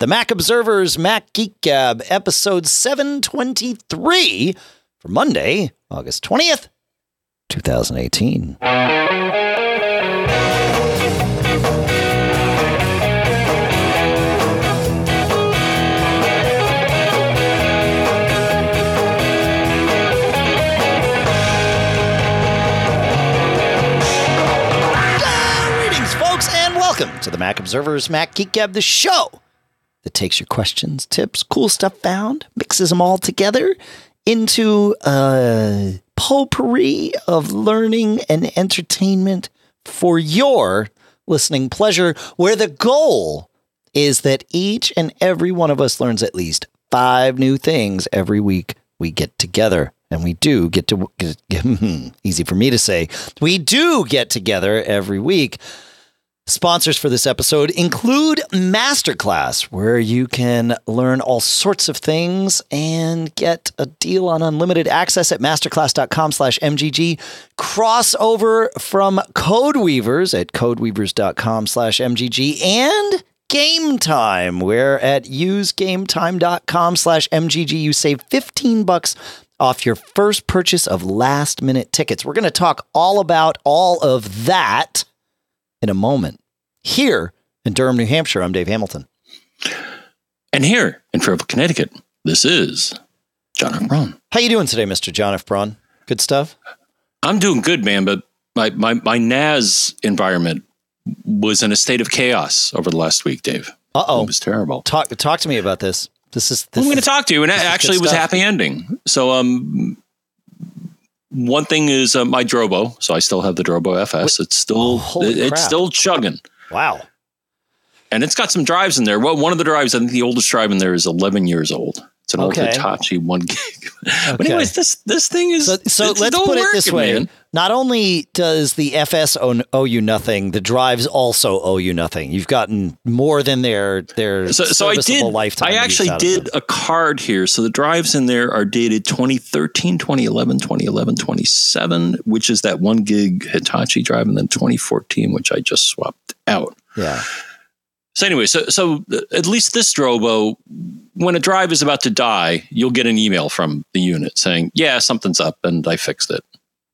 The Mac Observers Mac Geek Gab, episode 723 for Monday, August 20th, 2018. Greetings, folks, and welcome to the Mac Observers Mac Geek Gab, the show that takes your questions, tips, cool stuff found, mixes them all together into a potpourri of learning and entertainment for your listening pleasure, where the goal is that each and every one of us learns at least five new things every week we get together. And we do get to, easy for me to say, we do get together every week. Sponsors for this episode include Masterclass, where you can learn all sorts of things and get a deal on unlimited access at masterclass.com slash MGG. Crossover from Codeweavers at codeweavers.com slash MGG and Game Time, where at usegametime.com slash MGG you save 15 bucks off your first purchase of last minute tickets. We're going to talk all about all of that in a moment. Here in Durham, New Hampshire, I'm Dave Hamilton. And here in Fairfield, Connecticut, this is John F. Braun. How you doing today, Mr. John F. Braun? Good stuff? I'm doing good, man, but my, my, my NAS environment was in a state of chaos over the last week, Dave. Uh-oh. It was terrible. Talk talk to me about this. This is this I'm going to talk to you, and it actually was stuff. happy ending. So, um, one thing is uh, my Drobo. So I still have the Drobo FS. It's still Oh, it- it's still chugging, Wow. and it's got some drives in there. Well, one of the drives, I think the oldest drive in there is 11 years old. It's an Okay. old Hitachi one gig. But Okay. anyways, this this thing is So, so let's put it this way. man. Not only does the FS own, owe you nothing, the drives also owe you nothing. You've gotten more than their their So, so I did. lifetime. I actually did a card here. So the drives in there are dated 2013, 2011, 2011, 27, which is that one gig Hitachi drive, and then 2014, which I just swapped out. Yeah. So anyway, so so uh, at least this Drobo, when a drive is about to die, you'll get an email from the unit saying, "Yeah, something's up, and I fixed it."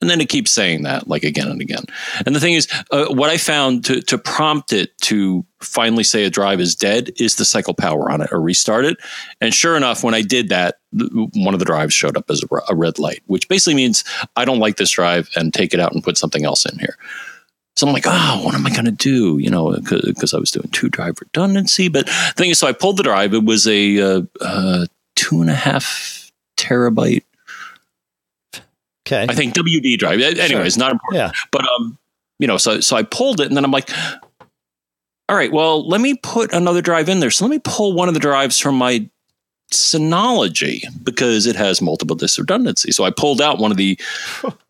And then it keeps saying that like again and again. And the thing is, uh, what I found to to prompt it to finally say a drive is dead is to cycle power on it or restart it. And sure enough, when I did that, one of the drives showed up as a red light, which basically means I don't like this drive and take it out and put something else in here. So I'm like, oh, what am I going to do? You know, because I was doing two drive redundancy. But the thing is, so I pulled the drive. It was a uh, uh, two and a half terabyte, Okay. I think, WD drive. Anyways, not important. Yeah. But um, you know, so so I pulled it, and then I'm like, all right, well, let me put another drive in there. So let me pull one of the drives from my Synology because it has multiple disk redundancy. So I pulled out one of the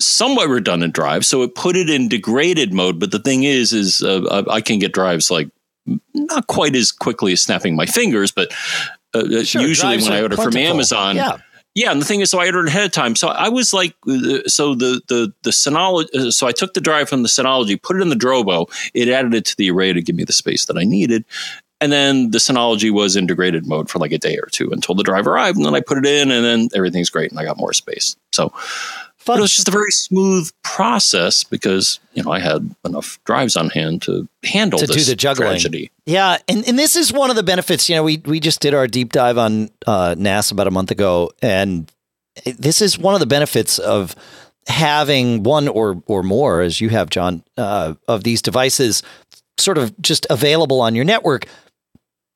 somewhat redundant drives. So it put it in degraded mode. But the thing is, is uh, I I can get drives like not quite as quickly as snapping my fingers, but uh, Sure, usually when I order from. Amazon, Yeah. yeah, and the thing is, so I ordered ahead of time. So I was like, uh, so the the the Synology. uh, So I took the drive from the Synology, put it in the Drobo. It added it to the array to give me the space that I needed. And then the Synology was in degraded mode for like a day or two until the drive arrived. And then I put it in, and then everything's great, and I got more space. So but Fun. it was just a very smooth process because you know I had enough drives on hand to handle To do the juggling. tragedy. Yeah, and, and this is one of the benefits. You know, we we just did our deep dive on uh, NAS about a month ago, and this is one of the benefits of having one or or more, as you have, John, uh, of these devices, sort of just available on your network.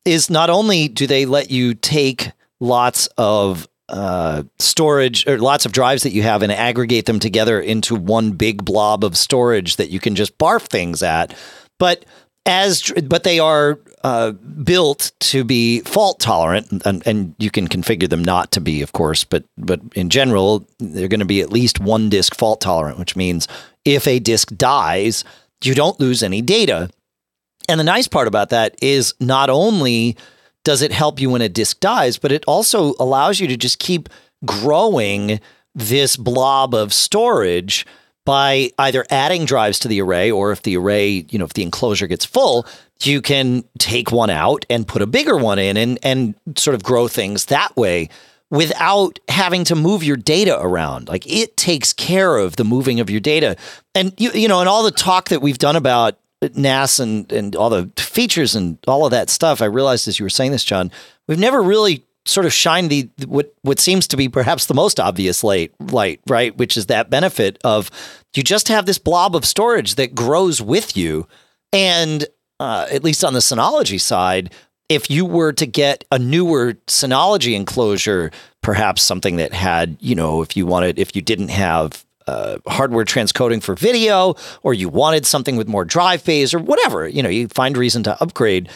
Is not only do they let you take lots of uh, storage or lots of drives that you have and aggregate them together into one big blob of storage that you can just barf things at, but as but they are uh, built to be fault tolerant, and, and you can configure them not to be, of course. But but in general, they're going to be at least one disk fault tolerant, which means if a disk dies, you don't lose any data. And the nice part about that is not only does it help you when a disk dies, but it also allows you to just keep growing this blob of storage by either adding drives to the array or if the array, you know, if the enclosure gets full, you can take one out and put a bigger one in and and sort of grow things that way without having to move your data around. Like it takes care of the moving of your data. And you you know, and all the talk that we've done about NAS and and all the features and all of that stuff, I realized as you were saying this, John, we've never really sort of shined the what what seems to be perhaps the most obvious light light, right? Which is that benefit of you just have this blob of storage that grows with you. And uh, at least on the Synology side, if you were to get a newer Synology enclosure, perhaps something that had, you know, if you wanted, if you didn't have uh, hardware transcoding for video, or you wanted something with more drive phase, or whatever, you know, you find reason to upgrade.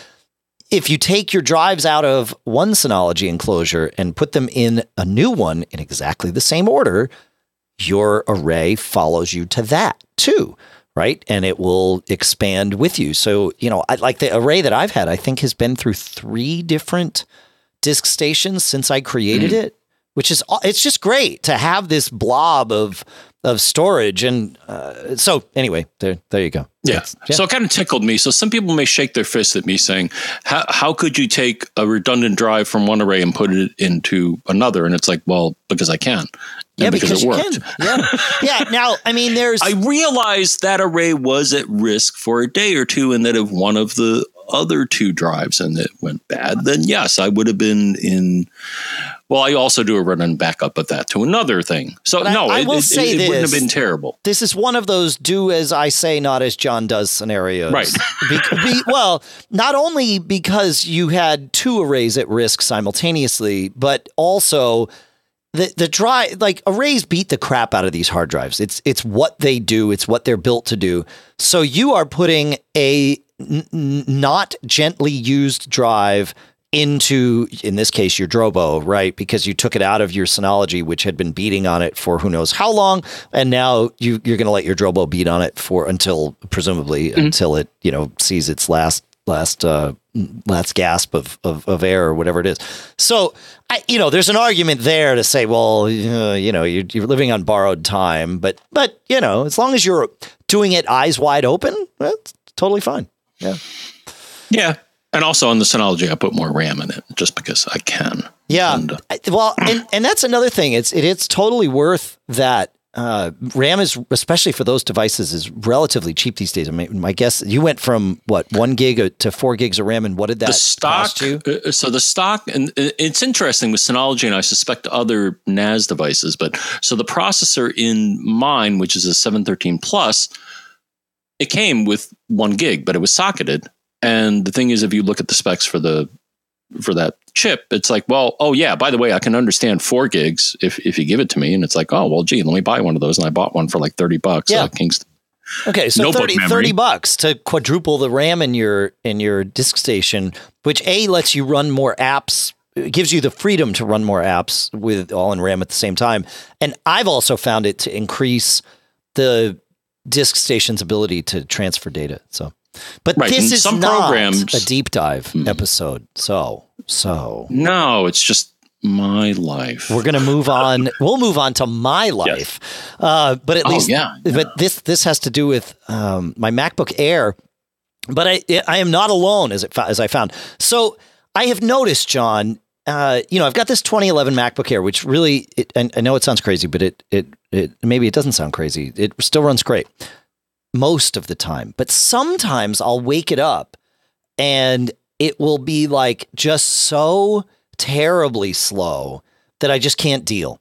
If you take your drives out of one Synology enclosure and put them in a new one in exactly the same order, your array follows you to that too right? And it will expand with you. So, you know, I, like the array that I've had, I think has been through three different disk stations since I created mm. it, which is, it's just great to have this blob of, of storage. And uh, so anyway, there, there you go. Yeah. yeah. So it kind of tickled me. So some people may shake their fist at me saying, how, how could you take a redundant drive from one array and put it into another? And it's like, well, because I can. Yeah, because, because it worked. Yeah. yeah. Now, I mean, there's. I realized that array was at risk for a day or two, and that if one of the other two drives and it went bad, then yes, I would have been in. Well, I also do a run and backup of that to another thing. So but no, I, I it, will it, say it, this, wouldn't have been terrible. This is one of those do as I say, not as John does scenarios. Right. be, be, well, not only because you had two arrays at risk simultaneously, but also the the drive like arrays beat the crap out of these hard drives. It's it's what they do. It's what they're built to do. So you are putting a n- not gently used drive into in this case your Drobo, right? Because you took it out of your Synology, which had been beating on it for who knows how long, and now you, you're going to let your Drobo beat on it for until presumably mm-hmm. until it you know sees its last last uh, last gasp of, of, of air or whatever it is. So, I, you know, there's an argument there to say, well, uh, you know, you're, you're, living on borrowed time, but but you know, as long as you're doing it eyes wide open, that's totally fine. Yeah, yeah. And also on the Synology, I put more RAM in it just because I can. Yeah. And, uh, well, and, and that's another thing. It's it, it's totally worth that uh, RAM is, especially for those devices, is relatively cheap these days. I mean, my guess you went from what one gig to four gigs of RAM, and what did that the stock, cost you? Uh, so the stock, and uh, it's interesting with Synology, and I suspect other NAS devices, but so the processor in mine, which is a 713 Plus, it came with one gig, but it was socketed. And the thing is, if you look at the specs for the for that chip, it's like, well, oh yeah, by the way, I can understand four gigs if if you give it to me, and it's like, oh well, gee, let me buy one of those, and I bought one for like thirty bucks. Yeah. Uh, Kingston. Okay, so 30, 30, bucks to quadruple the RAM in your in your disk station, which a lets you run more apps, gives you the freedom to run more apps with all in RAM at the same time, and I've also found it to increase the disk station's ability to transfer data. So but right. this is some not programs, a deep dive hmm. episode. So, so no, it's just my life. We're going to move on. we'll move on to my life. Yes. Uh, but at oh, least, yeah, yeah, but this this has to do with um, my MacBook Air. But I I am not alone as it as I found. So I have noticed, John. Uh, you know, I've got this 2011 MacBook Air, which really, it, I know it sounds crazy, but it, it, it, maybe it doesn't sound crazy. It still runs great most of the time. But sometimes I'll wake it up and it will be like just so terribly slow that I just can't deal.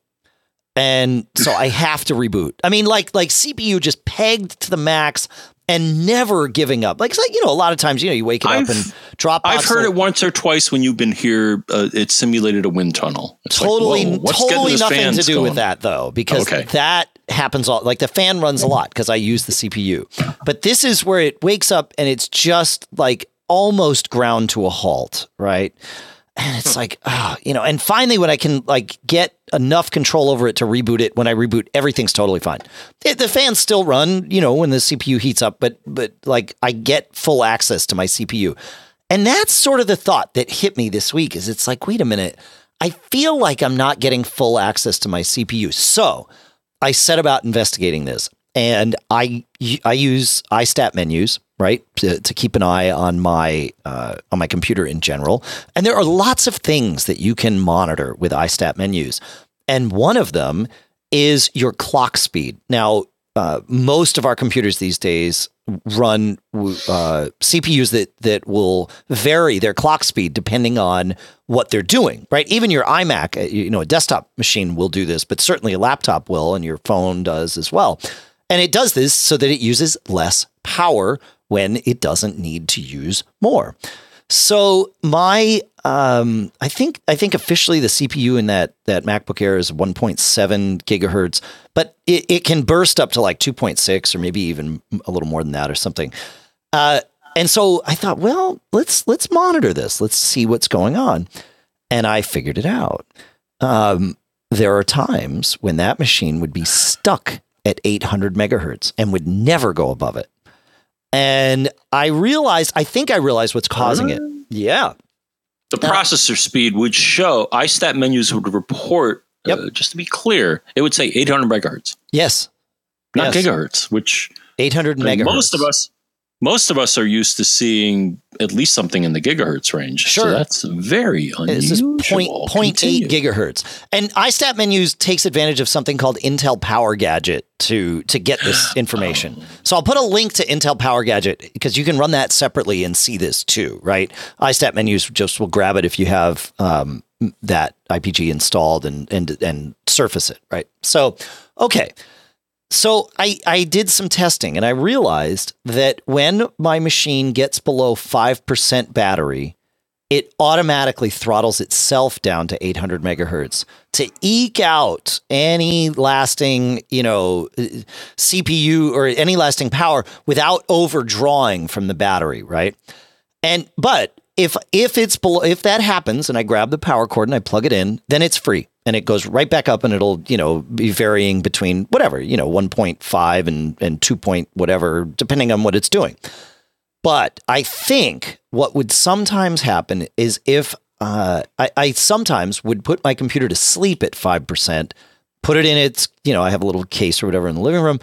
And so I have to reboot. I mean, like like CPU just pegged to the max and never giving up. Like, you know, a lot of times, you know, you wake up and drop. Off. I've heard it once or twice when you've been here. Uh, it simulated a wind tunnel. It's totally, like, totally nothing to do going? with that though, because okay. that happens all like the fan runs a lot because I use the CPU. But this is where it wakes up and it's just like almost ground to a halt, right? And it's like oh, you know and finally when i can like get enough control over it to reboot it when i reboot everything's totally fine. It, the fans still run you know when the cpu heats up but but like i get full access to my cpu and that's sort of the thought that hit me this week is it's like wait a minute. I feel like i'm not getting full access to my cpu so i set about investigating this. And i i use istat menus right? To, to keep an eye on my uh, on my computer in general. And there are lots of things that you can monitor with iStat menus, and one of them is your clock speed. Now, uh, most of our computers these days run uh, CPUs that that will vary their clock speed depending on what they're doing. Right? Even your iMac, uh, you know, a desktop machine will do this, but certainly a laptop will, and your phone does as well. And it does this so that it uses less power when it doesn't need to use more. So my um, I think I think officially the CPU in that that MacBook Air is 1.7 gigahertz, but it, it can burst up to like 2.6 or maybe even a little more than that or something. Uh, and so I thought, well, let's let's monitor this. Let's see what's going on. And I figured it out. Um, there are times when that machine would be stuck at 800 megahertz and would never go above it. And I realized, I think I realized what's causing it. Yeah. The processor speed would show, iStat menus would report, yep. Uh, just to be clear, it would say 800 megahertz. Yes. Not yes. gigahertz, which 800 megahertz. Most of us, most of us are used to seeing at least something in the gigahertz range. Sure. So that's very unusual. This is point, point eight gigahertz. And iStat menus takes advantage of something called Intel Power Gadget to to get this information. oh. So I'll put a link to Intel Power Gadget because you can run that separately and see this too, right? iStat menus just will grab it if you have um, that IPG installed and and and surface it, right? So okay. So I, I did some testing and I realized that when my machine gets below 5% battery, it automatically throttles itself down to 800 megahertz to eke out any lasting, you know, CPU or any lasting power without overdrawing from the battery, right? And but if if it's below if that happens and I grab the power cord and I plug it in, then it's free and it goes right back up and it'll you know be varying between whatever you know 1.5 and and 2 point whatever depending on what it's doing. But i think what would sometimes happen is if uh, I, I sometimes would put my computer to sleep at 5% put it in its you know i have a little case or whatever in the living room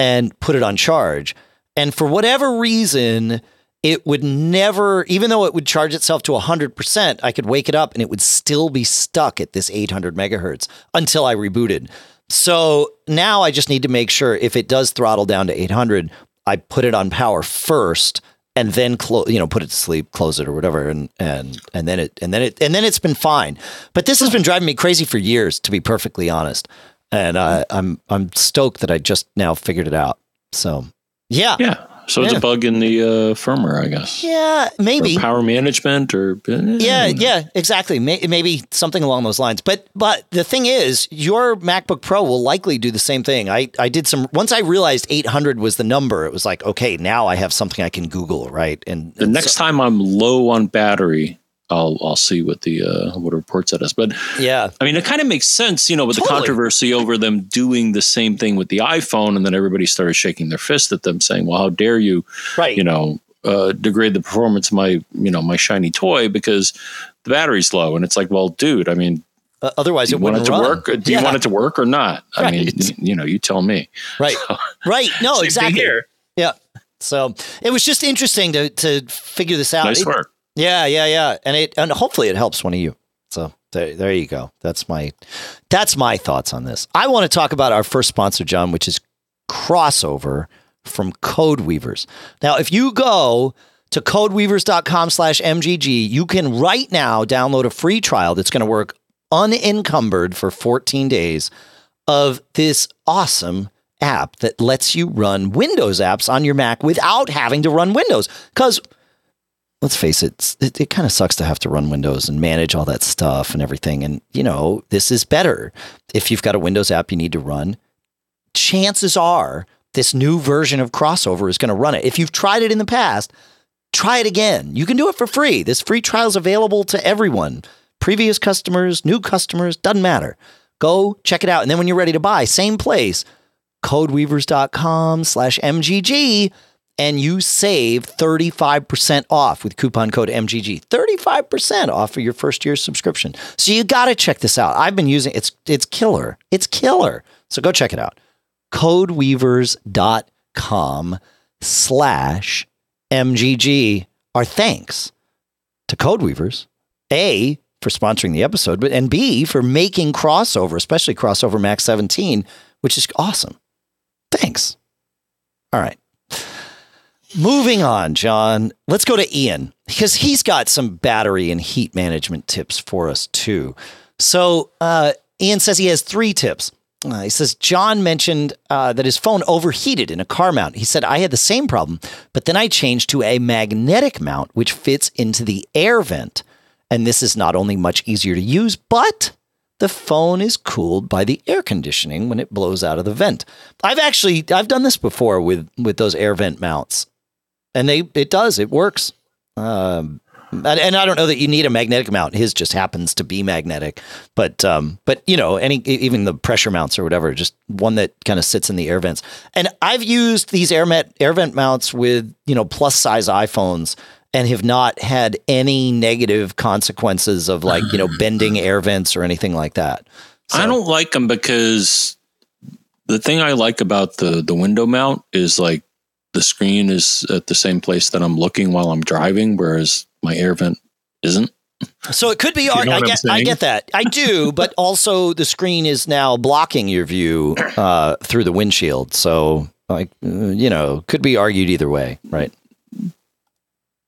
and put it on charge. And for whatever reason it would never, even though it would charge itself to 100%, I could wake it up and it would still be stuck at this 800 megahertz until I rebooted. So now I just need to make sure if it does throttle down to 800, I put it on power first and then close, you know, put it to sleep, close it or whatever. And, and, and then it, and then it, and then it's been fine. But this has been driving me crazy for years, to be perfectly honest. And uh, I'm, I'm stoked that I just now figured it out. So yeah. Yeah. So it's a bug in the uh, firmware, I guess. Yeah, maybe or power management, or uh, yeah, yeah, exactly. Maybe something along those lines. But but the thing is, your MacBook Pro will likely do the same thing. I I did some once I realized 800 was the number. It was like okay, now I have something I can Google, right? And the next so, time I'm low on battery, I'll I'll see what the uh, what reports at us. But yeah, I mean, it kind of makes sense, you know, with totally. the controversy over them doing the same thing with the iPhone, and then everybody started shaking their fist at them, saying, "Well, how dare you, right? You know, uh, degrade the performance of my you know my shiny toy because the battery's low." And it's like, well, dude, I mean. Uh, otherwise, it want it to run. work. Do yeah. you want it to work or not? I right. mean, you know, you tell me. Right. So, right. No, exactly. Yeah. So it was just interesting to to figure this out. Nice it, work. Yeah, yeah, yeah. And it and hopefully it helps one of you. So there, there you go. That's my that's my thoughts on this. I want to talk about our first sponsor, John, which is crossover from Code Weavers. Now, if you go to codeweavers.com slash MGG, you can right now download a free trial that's going to work unencumbered for 14 days of this awesome app that lets you run Windows apps on your Mac without having to run Windows. Because let's face it, it, it kind of sucks to have to run Windows and manage all that stuff and everything. And, you know, this is better. If you've got a Windows app you need to run, chances are this new version of Crossover is going to run it. If you've tried it in the past, try it again. You can do it for free. This free trial is available to everyone. Previous customers, new customers, doesn't matter. Go check it out. And then when you're ready to buy, same place, codeweavers.com slash MGG and you save 35% off with coupon code MGG. 35% off for your first year subscription. So you got to check this out. I've been using it's it's killer. It's killer. So go check it out. codeweavers.com slash MGG Our thanks to Codeweavers. A, for sponsoring the episode, but and B, for making crossover, especially crossover Max 17, which is awesome. Thanks. All right. Moving on, John. Let's go to Ian because he's got some battery and heat management tips for us too. So, uh, Ian says he has three tips. Uh, he says John mentioned uh, that his phone overheated in a car mount. He said I had the same problem, but then I changed to a magnetic mount which fits into the air vent, and this is not only much easier to use, but the phone is cooled by the air conditioning when it blows out of the vent. I've actually I've done this before with with those air vent mounts, and they it does it works. Um, and, I don't know that you need a magnetic mount. His just happens to be magnetic, but um, but you know, any even the pressure mounts or whatever, just one that kind of sits in the air vents. And I've used these air, met, air vent mounts with you know plus size iPhones and have not had any negative consequences of like you know bending air vents or anything like that. So. I don't like them because the thing I like about the the window mount is like the screen is at the same place that I'm looking while I'm driving, whereas my air vent isn't. So it could be. You know I, get, I get that. I do, but also the screen is now blocking your view uh, through the windshield. So, like, uh, you know, could be argued either way, right?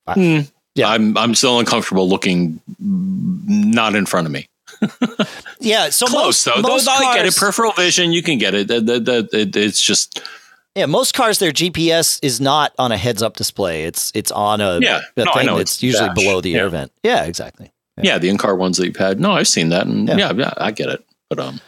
Hmm. Yeah, I'm. I'm still uncomfortable looking not in front of me. yeah, so close most, though. Most cars, I get it. Peripheral vision, you can get it. It's just yeah, most cars their GPS is not on a heads up display. It's it's on a, yeah. a no, thing that's it's usually dash. below the yeah. air vent. Yeah, exactly. Yeah. yeah. the in-car ones that you've had. No, I've seen that and yeah. yeah, yeah, I get it. But um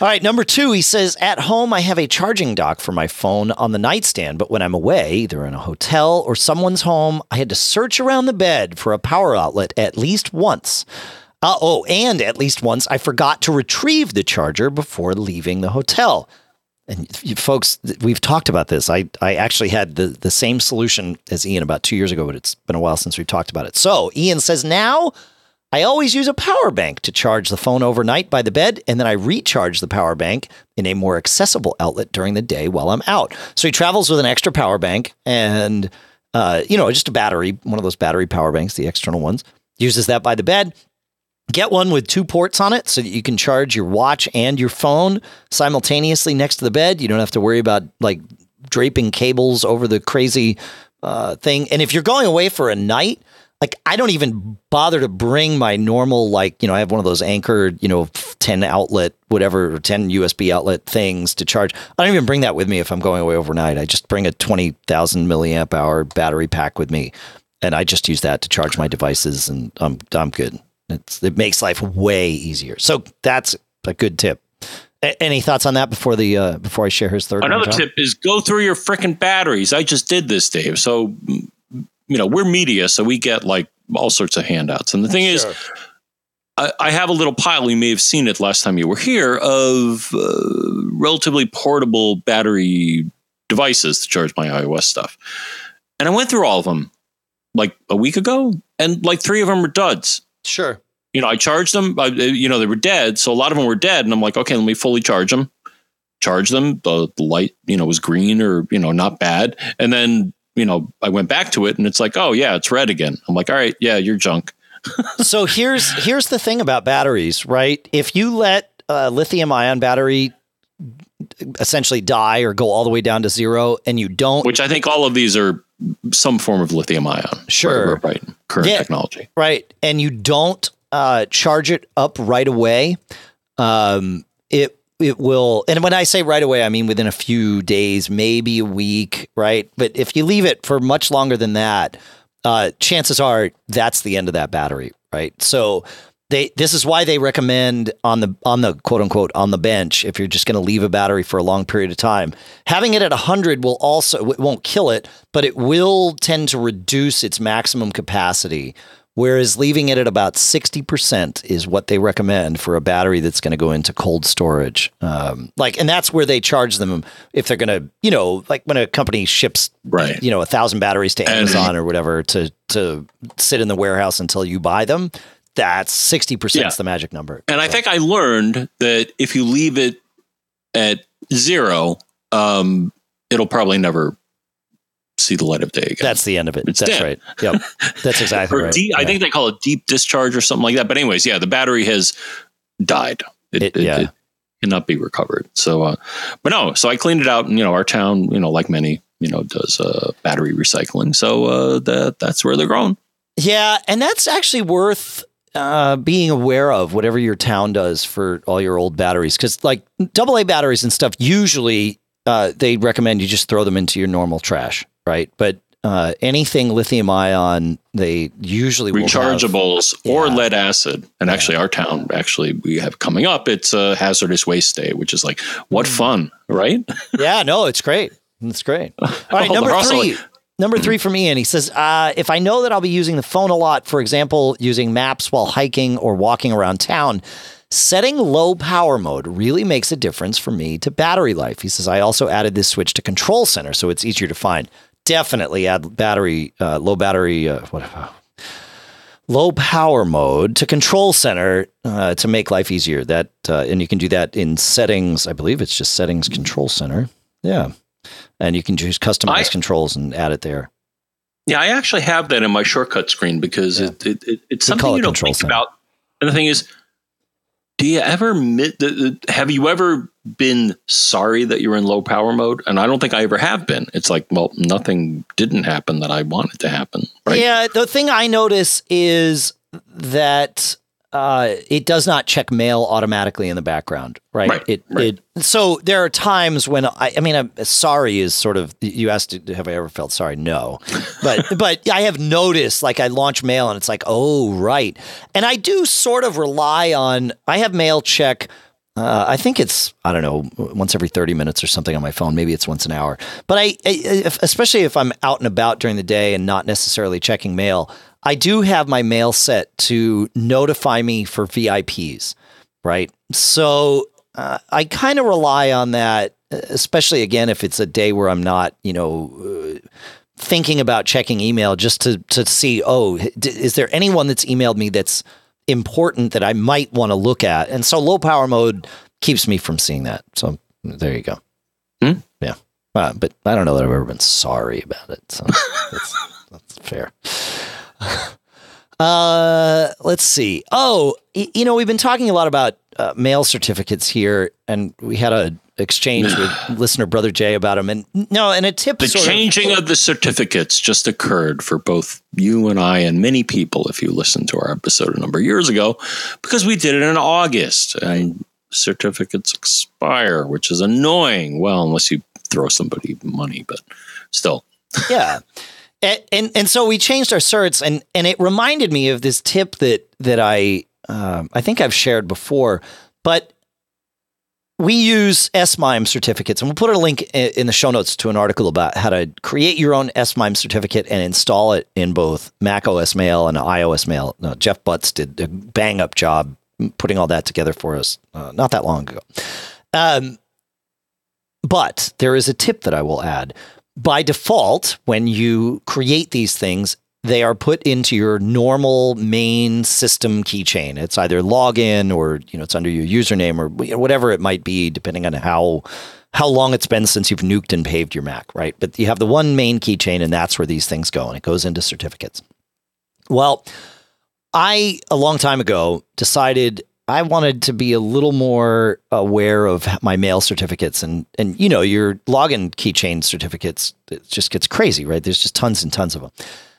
all right, number two, he says, At home, I have a charging dock for my phone on the nightstand, but when I'm away, either in a hotel or someone's home, I had to search around the bed for a power outlet at least once. Uh, oh, and at least once, I forgot to retrieve the charger before leaving the hotel and you folks, we've talked about this. I, I actually had the, the same solution as Ian about two years ago, but it's been a while since we've talked about it. So Ian says, now I always use a power bank to charge the phone overnight by the bed, and then I recharge the power bank in a more accessible outlet during the day while I'm out. So he travels with an extra power bank and, uh, you know, just a battery, one of those battery power banks, the external ones, uses that by the bed, Get one with two ports on it so that you can charge your watch and your phone simultaneously next to the bed. You don't have to worry about like draping cables over the crazy uh, thing. And if you're going away for a night, like I don't even bother to bring my normal like you know I have one of those Anker you know 10 outlet whatever 10 USB outlet things to charge. I don't even bring that with me if I'm going away overnight. I just bring a 20,000 milliamp hour battery pack with me and I just use that to charge my devices and I'm I'm good. It's, it makes life way easier. So that's a good tip. A- any thoughts on that before the uh, before I share his third? Another tip is go through your freaking batteries. I just did this, Dave. So you know we're media, so we get like all sorts of handouts. And the thing sure. is, I, I, have a little pile. You may have seen it last time you were here of uh, relatively portable battery devices to charge my iOS stuff. And I went through all of them like a week ago, and like three of them were duds. Sure. You know, I charged them. I, you know, they were dead, so a lot of them were dead, and I'm like, okay, let me fully charge them. Charge them. The, the light, you know, was green or you know not bad, and then you know I went back to it, and it's like, oh yeah, it's red again. I'm like, all right, yeah, you're junk. so here's here's the thing about batteries, right? If you let uh, a lithium ion battery essentially die or go all the way down to zero, and you don't, which I think all of these are some form of lithium ion. Sure. Right. right current yeah, technology. Right. And you don't uh, charge it up right away. Um, it it will and when i say right away i mean within a few days maybe a week right but if you leave it for much longer than that uh, chances are that's the end of that battery right so they this is why they recommend on the on the quote unquote on the bench if you're just going to leave a battery for a long period of time. Having it at 100 will also it won't kill it but it will tend to reduce its maximum capacity whereas leaving it at about 60% is what they recommend for a battery that's going to go into cold storage. Um, like and that's where they charge them if they're going to you know like when a company ships right. you know a thousand batteries to amazon or whatever to to sit in the warehouse until you buy them that's 60% yeah. is the magic number. And so. I think I learned that if you leave it at zero, um, it'll probably never see the light of day again. That's the end of it. It's That's dead. right. Yep. That's exactly right. deep, I think they call it deep discharge or something like that. But anyways, yeah, the battery has died. It, It- it- yeah. it cannot be recovered. So, uh, but no, so I cleaned it out, and you know, our town, you know, like many, you know, does uh, battery recycling. So uh, that that's where they're growing. Yeah, and that's actually worth uh, being aware of. Whatever your town does for all your old batteries, because like AA batteries and stuff, usually uh, they recommend you just throw them into your normal trash, right? But uh, anything lithium ion, they usually will have- rechargeables or Yeah. lead acid. And actually, our town actually we have coming up. It's a hazardous waste day, which is like what Hmm. fun, right? Yeah, no, it's great. It's great. All right, number three. Number three from Ian, he says, uh, if I know that I'll be using the phone a lot, for example, using maps while hiking or walking around town, setting low power mode really makes a difference for me to battery life. He says, I also added this switch to control center so it's easier to find. Definitely add battery, uh, low battery, uh, what, low power mode to control center uh, to make life easier. That uh, and you can do that in settings. I believe it's just settings control center. Yeah, and you can just customize I- controls and add it there. Yeah, I actually have that in my shortcut screen because Yeah. it, it, it, it's We something it you don't think center. about. And the thing is, do you ever mi- the, the, have you ever been sorry that you're in low power mode? And I don't think I ever have been. It's like, well, nothing didn't happen that I wanted to happen. Right? Yeah, the thing I notice is that uh, it does not check mail automatically in the background, right? Right, It, right. it so there are times when I, I mean, I'm, sorry is sort of you asked, have I ever felt sorry? No, but but I have noticed like I launch mail and it's like, oh right, and I do sort of rely on. I have mail check. Uh, I think it's I don't know once every thirty minutes or something on my phone. Maybe it's once an hour. But I, I if, especially if I'm out and about during the day and not necessarily checking mail, I do have my mail set to notify me for VIPs. Right, so uh, I kind of rely on that, especially again if it's a day where I'm not, you know. Uh, thinking about checking email just to to see oh d- is there anyone that's emailed me that's important that I might want to look at. And so low power mode keeps me from seeing that. So there you go. Hmm. Yeah. Uh, but I don't know that I've ever been sorry about it. So that's, that's fair. Uh, let's see. Oh, y- you know, we've been talking a lot about uh, mail certificates here, and we had a exchange with listener brother Jay about them. And no, and a tip. The sort of- changing of the certificates just occurred for both you and I and many people if you listened to our episode a number of years ago because we did it in August and certificates expire, which is annoying. Well, unless you throw somebody money, but still. yeah. And, and and so we changed our certs, and and it reminded me of this tip that that I um, I think I've shared before, but we use SMIME certificates, and we'll put a link in the show notes to an article about how to create your own SMIME certificate and install it in both Mac OS Mail and iOS Mail. No, Jeff Butts did a bang up job putting all that together for us uh, not that long ago. Um, but there is a tip that I will add by default, when you create these things, they are put into your normal main system keychain. It's either login or you know it's under your username or whatever it might be, depending on how how long it's been since you've nuked and paved your Mac, right? But you have the one main keychain, and that's where these things go, and it goes into certificates. Well, I a long time ago decided I wanted to be a little more aware of my mail certificates and and you know your login keychain certificates it just gets crazy right there's just tons and tons of them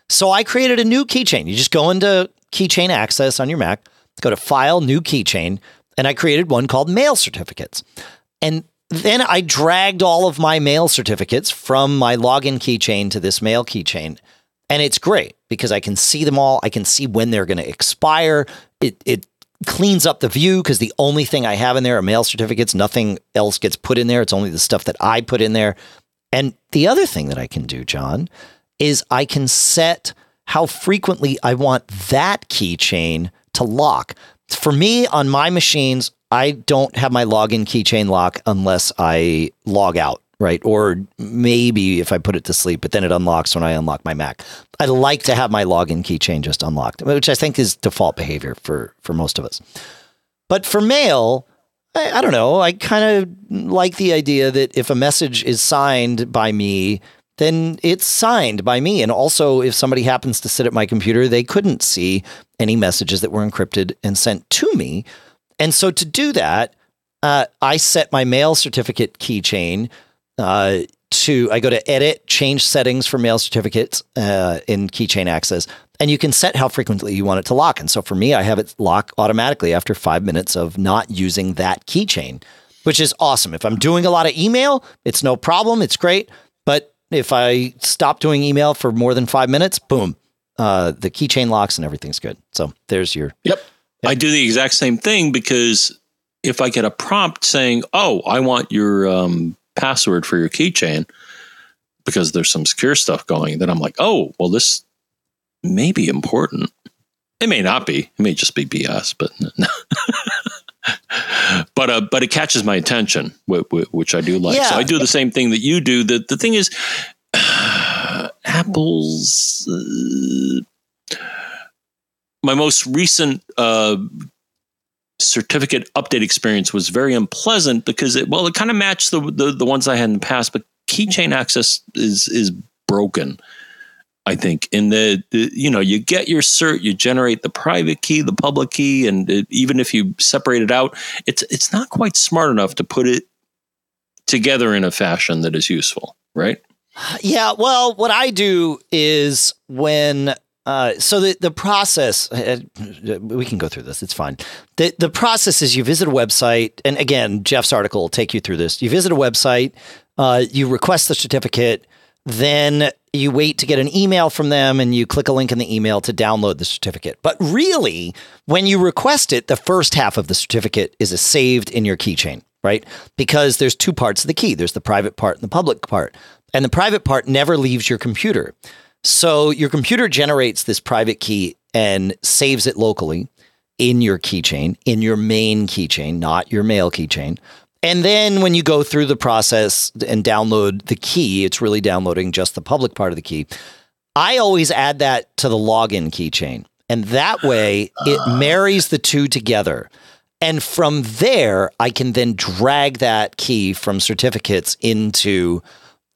so I created a new keychain you just go into keychain access on your Mac go to file new keychain and I created one called mail certificates and then I dragged all of my mail certificates from my login keychain to this mail keychain and it's great because I can see them all. I can see when they're going to expire. It it cleans up the view because the only thing I have in there are mail certificates. Nothing else gets put in there. It's only the stuff that I put in there. And the other thing that I can do, John, is I can set how frequently I want that keychain to lock. For me, on my machines, I don't have my login keychain lock unless I log out, right? Or maybe if I put it to sleep, but then it unlocks when I unlock my Mac. I like to have my login keychain just unlocked, which I think is default behavior for for most of us. But for mail, I, I don't know. I kind of like the idea that if a message is signed by me, then it's signed by me. And also, if somebody happens to sit at my computer, they couldn't see any messages that were encrypted and sent to me. And so to do that, uh, I set my mail certificate keychain uh, to, I go to edit, change settings for mail certificates uh, in keychain access, and you can set how frequently you want it to lock. And so for me, I have it lock automatically after five minutes of not using that keychain, which is awesome. If I'm doing a lot of email, it's no problem. It's great. But if I stop doing email for more than five minutes, boom, uh, the keychain locks and everything's good. So there's your. Yep. I do the exact same thing because if I get a prompt saying, "Oh, I want your um, password for your keychain," because there's some secure stuff going, then I'm like, "Oh, well, this may be important. It may not be. It may just be BS, but." but uh, but it catches my attention, which I do like. Yeah. So I do the same thing that you do. The the thing is, uh, Apple's uh, my most recent uh, certificate update experience was very unpleasant because it well it kind of matched the, the, the ones I had in the past, but keychain access is is broken. I think in the, the, you know you get your cert, you generate the private key, the public key, and it, even if you separate it out, it's it's not quite smart enough to put it together in a fashion that is useful, right? Yeah. Well, what I do is when uh, so the the process uh, we can go through this. It's fine. the The process is you visit a website, and again, Jeff's article will take you through this. You visit a website, uh, you request the certificate, then you wait to get an email from them, and you click a link in the email to download the certificate. But really, when you request it, the first half of the certificate is saved in your keychain, right? Because there's two parts of the key. There's the private part and the public part, and the private part never leaves your computer. So your computer generates this private key and saves it locally in your keychain, in your main keychain, not your mail keychain. And then when you go through the process and download the key, it's really downloading just the public part of the key. I always add that to the login keychain. And that way it marries the two together. And from there, I can then drag that key from certificates into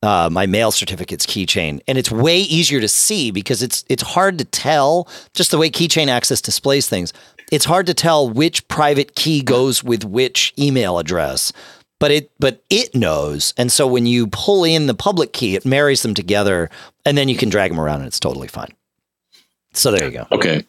uh, my mail certificates keychain, and it's way easier to see because it's it's hard to tell just the way keychain access displays things. It's hard to tell which private key goes with which email address, but it but it knows, and so when you pull in the public key, it marries them together, and then you can drag them around, and it's totally fine. So there you go. Okay.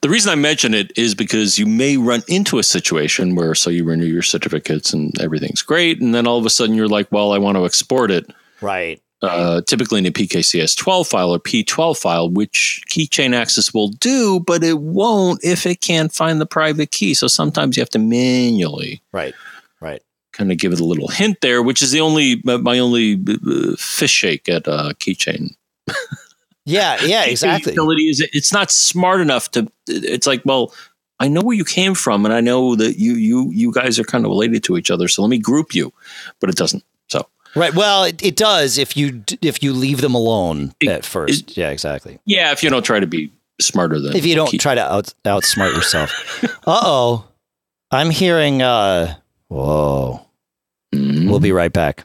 The reason I mention it is because you may run into a situation where, so you renew your certificates and everything's great, and then all of a sudden you're like, well, I want to export it Right. Uh, typically in a PKCS 12 file or P12 file, which keychain access will do, but it won't if it can't find the private key. So sometimes you have to manually. Right. Right. Kind of give it a little hint there, which is the only, my only uh, fish shake at uh, keychain. yeah. Yeah. Exactly. Utility is it's not smart enough to, it's like, well, I know where you came from and I know that you, you, you guys are kind of related to each other. So let me group you, but it doesn't. So Right. Well, it, it does if you if you leave them alone it, at first. It, yeah, exactly. Yeah, if you don't try to be smarter than if you don't keep. try to out outsmart yourself. uh oh, I'm hearing. uh Whoa. Mm-hmm. We'll be right back.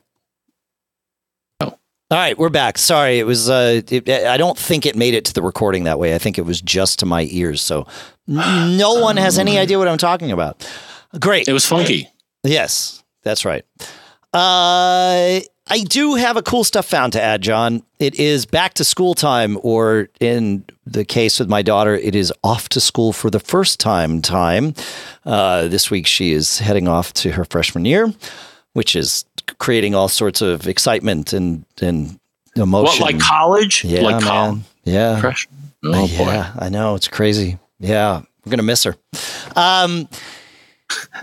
Oh. All right, we're back. Sorry, it was. Uh, it, I don't think it made it to the recording that way. I think it was just to my ears. So no one has any idea what I'm talking about. Great. It was funky. Yes, that's right. Uh, I do have a cool stuff found to add, John. It is back to school time, or in the case with my daughter, it is off to school for the first time time. Uh, this week, she is heading off to her freshman year, which is creating all sorts of excitement and, and emotion. What, like college? Yeah, like man. Yeah. Freshman. Oh, yeah, I know. It's crazy. Yeah. We're going to miss her. Um,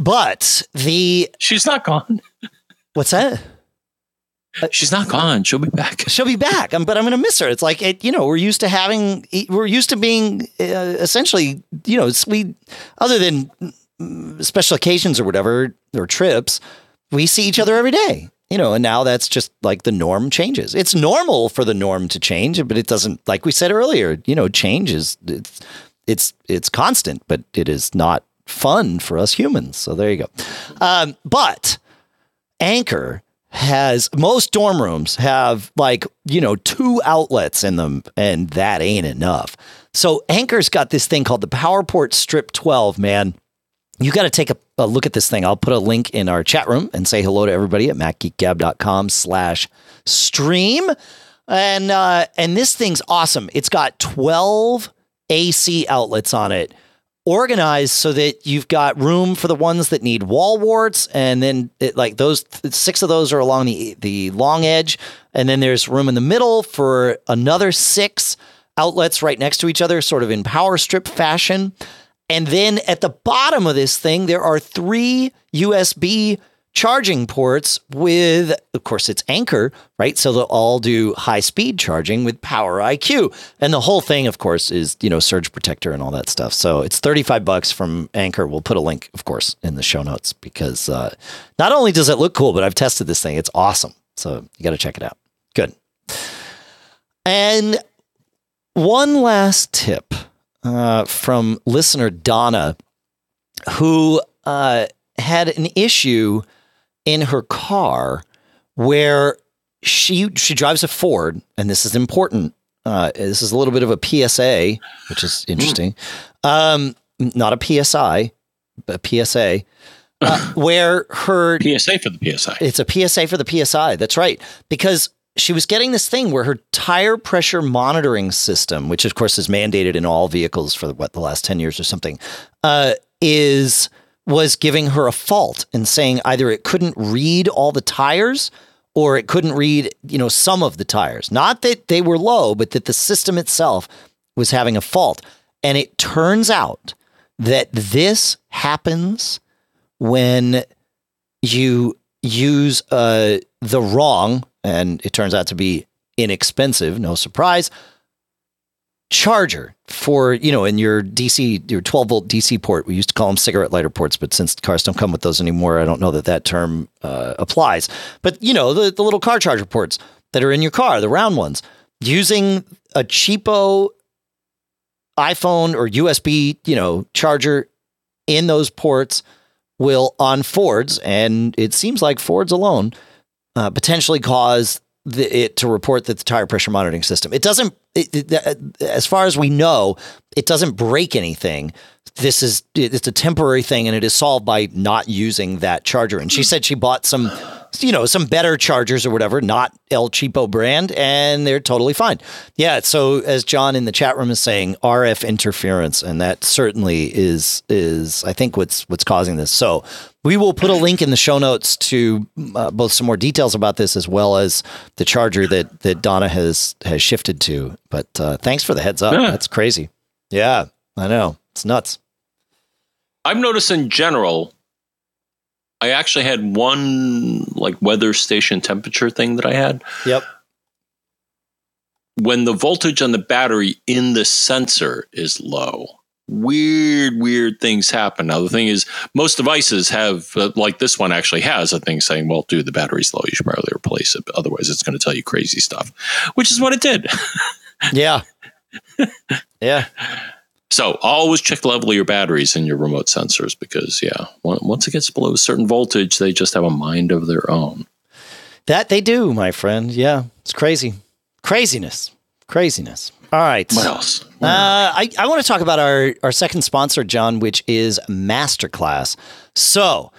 but the. She's not gone. What's that? Uh, She's not gone. She'll be back. She'll be back. Um, but I'm going to miss her. It's like it, you know, we're used to having, we're used to being uh, essentially, you know, we other than mm, special occasions or whatever or trips, we see each other every day. You know, and now that's just like the norm changes. It's normal for the norm to change, but it doesn't. Like we said earlier, you know, change is it's it's it's constant, but it is not fun for us humans. So there you go. Um, but Anker has most dorm rooms have like, you know, two outlets in them, and that ain't enough. So Anker's got this thing called the PowerPort Strip 12, man. You got to take a, a, look at this thing. I'll put a link in our chat room and say hello to everybody at macgeekgab.com slash stream. And uh, and this thing's awesome. It's got 12 AC outlets on it organized so that you've got room for the ones that need wall warts and then it, like those six of those are along the the long edge and then there's room in the middle for another six outlets right next to each other sort of in power strip fashion. And then at the bottom of this thing there are three USB charging ports with, of course, it's Anker, right? So they'll all do high speed charging with Power IQ. And the whole thing, of course, is, you know, surge protector and all that stuff. So it's 35 bucks from Anker. We'll put a link, of course, in the show notes because uh, not only does it look cool, but I've tested this thing. It's awesome. So you got to check it out. Good. And one last tip uh, from listener Donna, who uh, had an issue in her car where she she drives a Ford, and this is important. Uh, this is a little bit of a PSA, which is interesting. Um, not a PSI, but a PSA. Uh, where her PSA for the PSI. It's a PSA for the PSI. That's right. Because she was getting this thing where her tire pressure monitoring system, which of course is mandated in all vehicles for what the last 10 years or something, uh, is was giving her a fault and saying either it couldn't read all the tires or it couldn't read, you know, some of the tires. Not that they were low, but that the system itself was having a fault. And it turns out that this happens when you use uh, the wrong, and it turns out to be inexpensive, no surprise, charger for you know in your DC your 12 volt DC port. We used to call them cigarette lighter ports, but since cars don't come with those anymore, I don't know that that term uh, applies. But you know the the little car charger ports that are in your car, the round ones, using a cheapo iPhone or USB you know charger in those ports will on Fords, and it seems like Fords alone uh, potentially cause the, it to report that the tire pressure monitoring system. It doesn't, it, it, uh, as far as we know, it doesn't break anything. This is it's a temporary thing, and it is solved by not using that charger. And she hmm. said she bought some you know, some better chargers or whatever, not El Cheapo brand, and they're totally fine. Yeah. So as John in the chat room is saying, RF interference, and that certainly is is I think what's what's causing this. So we will put a link in the show notes to uh, both some more details about this as well as the charger that that Donna has has shifted to. But uh, thanks for the heads up. Yeah. That's crazy. Yeah, I know it's nuts. I've noticed in general I actually had one like weather station temperature thing that I had. Yep. When the voltage on the battery in the sensor is low, weird, weird things happen. Now, the thing is, most devices have, uh, like this one actually has a thing saying, well, dude, the battery's low. You should probably replace it. But otherwise, it's going to tell you crazy stuff, which is what it did. yeah. Yeah. So always check the level of your batteries in your remote sensors because, yeah, once it gets below a certain voltage, they just have a mind of their own. That they do, my friend. Yeah, it's crazy. Craziness. Craziness. All right. What else? Uh, I, I want to talk about our, our second sponsor, John, which is Masterclass. So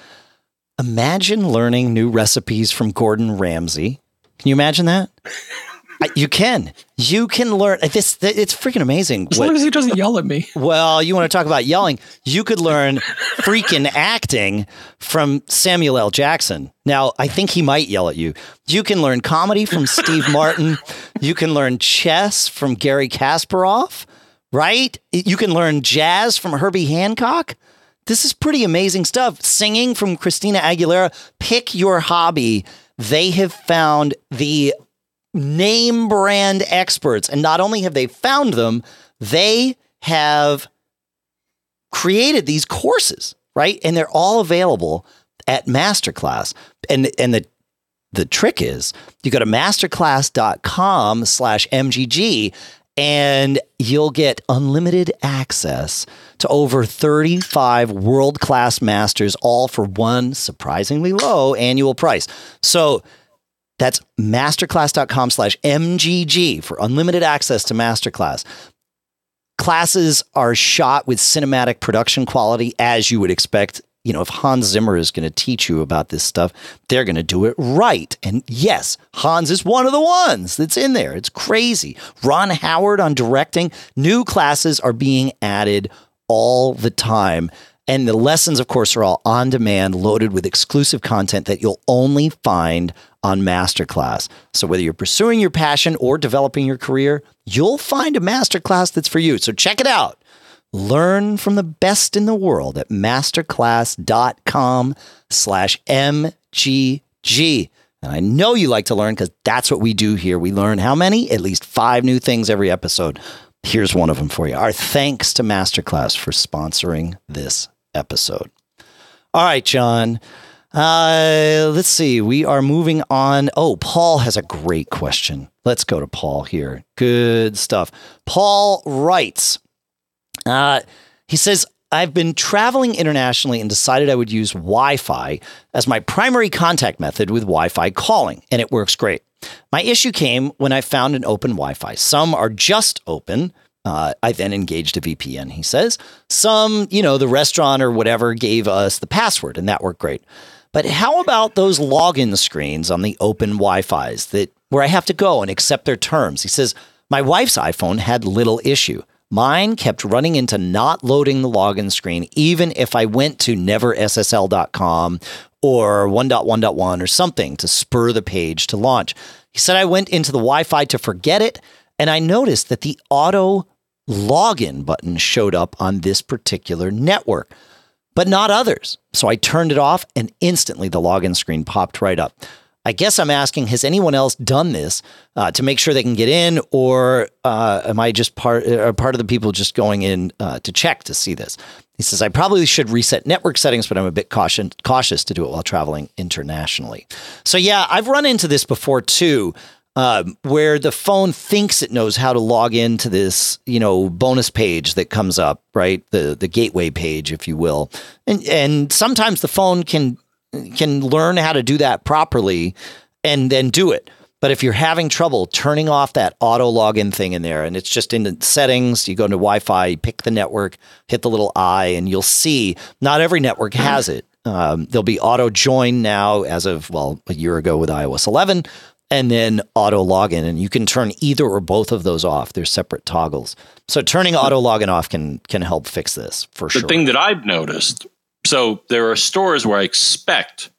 imagine learning new recipes from Gordon Ramsay. Can you imagine that? You can. You can learn this. It's freaking amazing. As long as he doesn't yell at me. Well, you want to talk about yelling? You could learn freaking acting from Samuel L. Jackson. Now, I think he might yell at you. You can learn comedy from Steve Martin. You can learn chess from Gary Kasparov. Right? You can learn jazz from Herbie Hancock. This is pretty amazing stuff. Singing from Christina Aguilera. Pick your hobby. They have found the name brand experts. And not only have they found them, they have created these courses, right? And they're all available at Masterclass. And and the the trick is you go to masterclass.com slash MGG and you'll get unlimited access to over 35 world class masters, all for one surprisingly low annual price. So That's masterclass.com slash MGG for unlimited access to Masterclass. Classes are shot with cinematic production quality, as you would expect. You know, if Hans Zimmer is going to teach you about this stuff, they're going to do it right. And yes, Hans is one of the ones that's in there. It's crazy. Ron Howard on directing. New classes are being added all the time. And the lessons, of course, are all on demand, loaded with exclusive content that you'll only find on Masterclass. So whether you're pursuing your passion or developing your career, you'll find a masterclass that's for you. So check it out. Learn from the best in the world at masterclass.com slash MGG. And I know you like to learn because that's what we do here. We learn how many? At least five new things every episode. Here's one of them for you. Our thanks to Masterclass for sponsoring this episode. All right, John. Uh, let's see. We are moving on. Oh, Paul has a great question. Let's go to Paul here. Good stuff. Paul writes. Uh, he says, I've been traveling internationally and decided I would use Wi Fi as my primary contact method with Wi Fi calling, and it works great. My issue came when I found an open Wi Fi. Some are just open, uh, I then engaged a VPN, he says. Some, you know, the restaurant or whatever gave us the password, and that worked great. But how about those login screens on the open Wi Fi's that where I have to go and accept their terms? He says, My wife's iPhone had little issue. Mine kept running into not loading the login screen, even if I went to neverssl.com or 1.1.1 or something to spur the page to launch. He said I went into the Wi Fi to forget it and I noticed that the auto login button showed up on this particular network, but not others. So I turned it off and instantly the login screen popped right up. I guess I'm asking, has anyone else done this uh, to make sure they can get in, or uh, am I just part part of the people just going in uh, to check to see this? He says I probably should reset network settings, but I'm a bit caution, cautious to do it while traveling internationally. So yeah, I've run into this before too um, where the phone thinks it knows how to log into this, you know, bonus page that comes up, right? The the gateway page, if you will, and and sometimes the phone can can learn how to do that properly and then do it. But if you're having trouble turning off that auto login thing in there, and it's just in the settings, you go into Wi Fi, pick the network, hit the little I, and you'll see not every network has it. Um, there'll be auto join now as of, well, a year ago with iOS 11 and then auto login. And you can turn either or both of those off. They're separate toggles. So turning auto login off can can help fix this for the sure. The thing that I've noticed, so there are stores where I expect.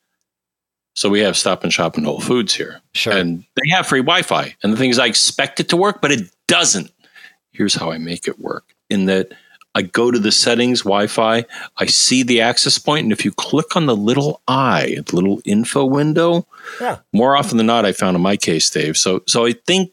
So we have Stop and Shop and Whole Foods here, sure. and they have free Wi-Fi. And the thing is, I expect it to work, but it doesn't. Here's how I make it work: in that I go to the settings Wi-Fi, I see the access point, and if you click on the little eye, the little info window, yeah. more often than not, I found in my case, Dave. So, so I think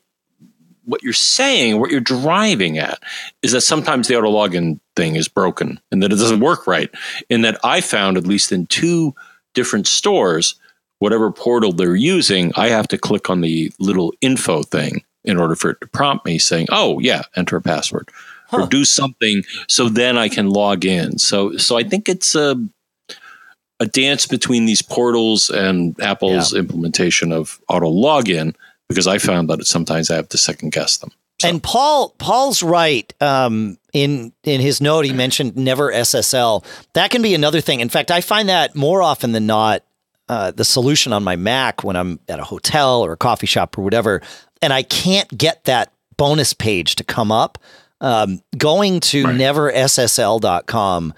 what you're saying, what you're driving at, is that sometimes the auto login thing is broken and that it doesn't work right. In that I found, at least in two different stores, whatever portal they're using, I have to click on the little info thing in order for it to prompt me saying, "Oh, yeah, enter a password." Huh. or do something so then I can log in. So so I think it's a a dance between these portals and Apple's yeah. implementation of auto login because I found that sometimes I have to second guess them. So. And Paul Paul's right. Um, in in his note, he mentioned never SSL. That can be another thing. In fact, I find that more often than not, uh, the solution on my Mac when I'm at a hotel or a coffee shop or whatever, and I can't get that bonus page to come up um, going to right. neverssl.com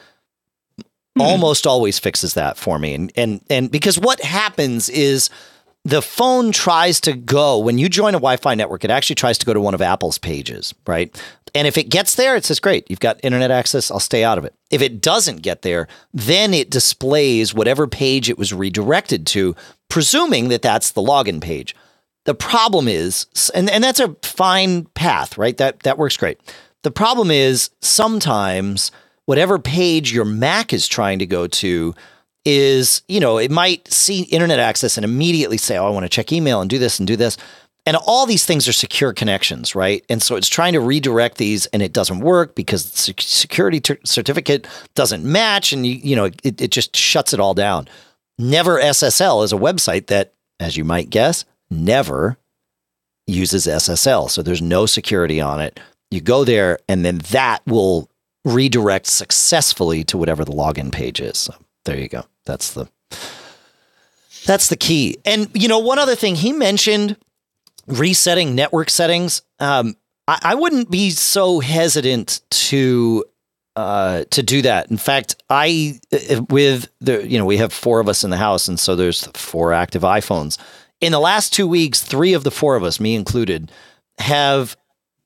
mm-hmm. almost always fixes that for me. And, and, and because what happens is the phone tries to go when you join a Wi-Fi network, it actually tries to go to one of Apple's pages, right? And if it gets there, it says, great, you've got internet access. I'll stay out of it. If it doesn't get there, then it displays whatever page it was redirected to, presuming that that's the login page. The problem is, and, and that's a fine path, right? That that works great. The problem is sometimes whatever page your Mac is trying to go to is, you know, it might see internet access and immediately say, oh, I want to check email and do this and do this. And all these things are secure connections, right? And so it's trying to redirect these and it doesn't work because the security ter- certificate doesn't match and, you, you know, it, it just shuts it all down. Never SSL is a website that, as you might guess, never uses SSL. So there's no security on it. You go there, and then that will redirect successfully to whatever the login page is. So there you go. That's the that's the key. And you know, one other thing he mentioned resetting network settings. Um, I, I wouldn't be so hesitant to uh, to do that. In fact, I uh, with the you know we have four of us in the house, and so there's four active iPhones. In the last two weeks, three of the four of us, me included, have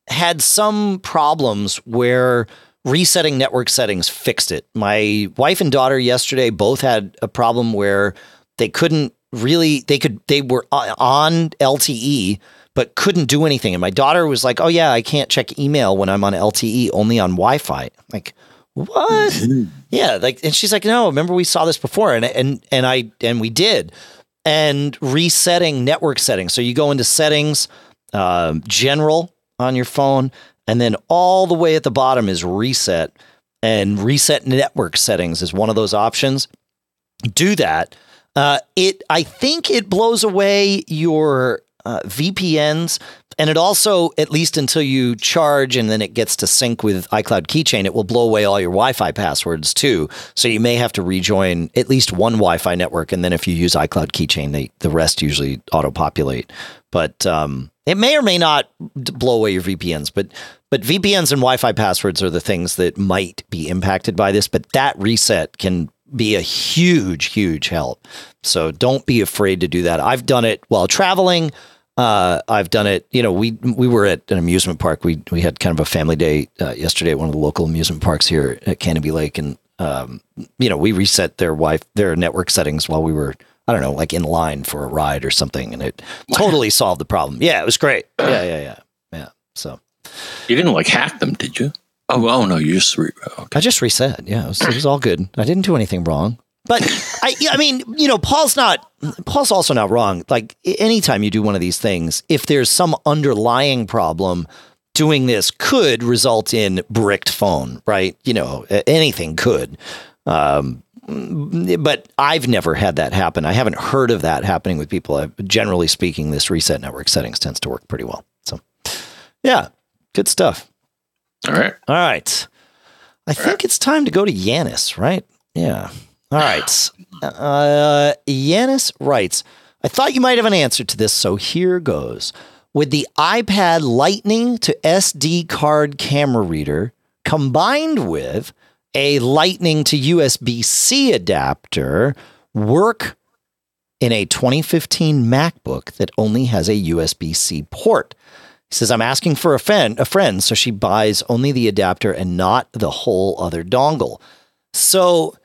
had some problems where resetting network settings fixed it. My wife and daughter yesterday both had a problem where they couldn't really they could they were on LTE but couldn't do anything and my daughter was like, "Oh yeah, I can't check email when I'm on LTE, only on Wi-Fi." Like, "What?" Mm-hmm. yeah, like and she's like, "No, remember we saw this before." And and and I and we did. And resetting network settings. So you go into settings, uh, general on your phone, and then all the way at the bottom is reset. And reset network settings is one of those options. Do that. Uh, it, I think, it blows away your uh, VPNs, and it also, at least until you charge and then it gets to sync with iCloud Keychain, it will blow away all your Wi-Fi passwords too. So you may have to rejoin at least one Wi-Fi network, and then if you use iCloud Keychain, they, the rest usually auto-populate. But um, it may or may not blow away your VPNs, but but VPNs and Wi-Fi passwords are the things that might be impacted by this. But that reset can be a huge, huge help. So don't be afraid to do that. I've done it while traveling. Uh, I've done it. You know, we we were at an amusement park. We we had kind of a family day uh, yesterday at one of the local amusement parks here at Canobie Lake, and um, you know, we reset their wife their network settings while we were I don't know, like in line for a ride or something, and it totally solved the problem. Yeah, it was great. Yeah, yeah, yeah, yeah. So you didn't like hack them, did you? Oh, oh no, you just re- okay. I just reset. Yeah, it was, it was all good. I didn't do anything wrong. But I, I mean, you know, Paul's not. Paul's also not wrong. Like anytime you do one of these things, if there's some underlying problem, doing this could result in bricked phone, right? You know, anything could. Um, but I've never had that happen. I haven't heard of that happening with people. I've, generally speaking, this reset network settings tends to work pretty well. So, yeah, good stuff. All right. All right. I All think right. it's time to go to Yanis, right? Yeah. All right. Uh, Yanis writes, I thought you might have an answer to this, so here goes. With the iPad Lightning to SD card camera reader combined with a Lightning to USB C adapter, work in a 2015 MacBook that only has a USB C port. He says, I'm asking for a friend, a friend, so she buys only the adapter and not the whole other dongle. So,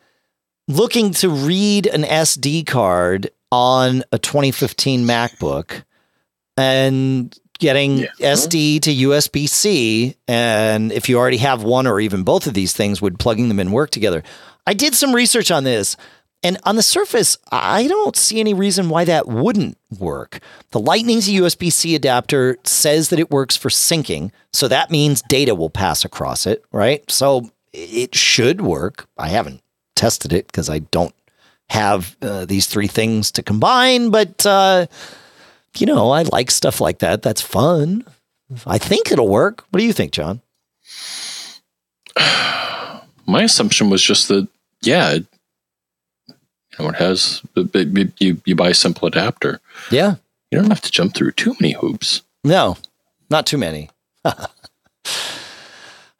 looking to read an SD card on a 2015 MacBook and getting yeah. SD to USB C, and if you already have one or even both of these things, would plugging them in work together? I did some research on this. And on the surface, I don't see any reason why that wouldn't work. The Lightning's USB C adapter says that it works for syncing. So that means data will pass across it, right? So it should work. I haven't tested it because I don't have uh, these three things to combine, but, uh, you know, I like stuff like that. That's fun. I think it'll work. What do you think, John? My assumption was just that, yeah, know, it has you you buy a simple adapter. Yeah, you don't have to jump through too many hoops. No, not too many.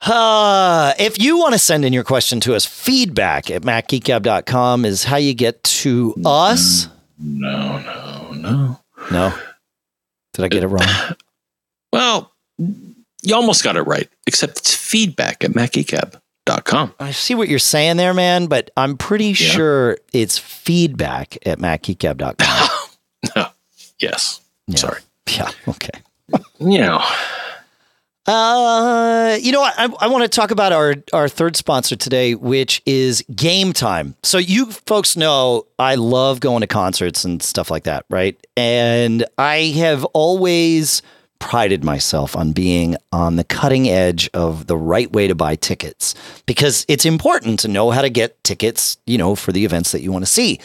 uh, if you want to send in your question to us, feedback at macgeekgab.com is how you get to us. No, no, no. No. Did I get it wrong? Well, you almost got it right, except it's feedback at macgeekgab macgeekgab.com. I see what you're saying there, man, but I'm pretty yeah. sure it's feedback at macgeekgab.com. no. Yes. Yeah. Sorry. Yeah. Okay. you know. Uh, you know, I, I want to talk about our, our third sponsor today, which is Game Time. So, you folks know I love going to concerts and stuff like that, right? And I have always prided myself on being on the cutting edge of the right way to buy tickets because it's important to know how to get tickets, you know, for the events that you want to see.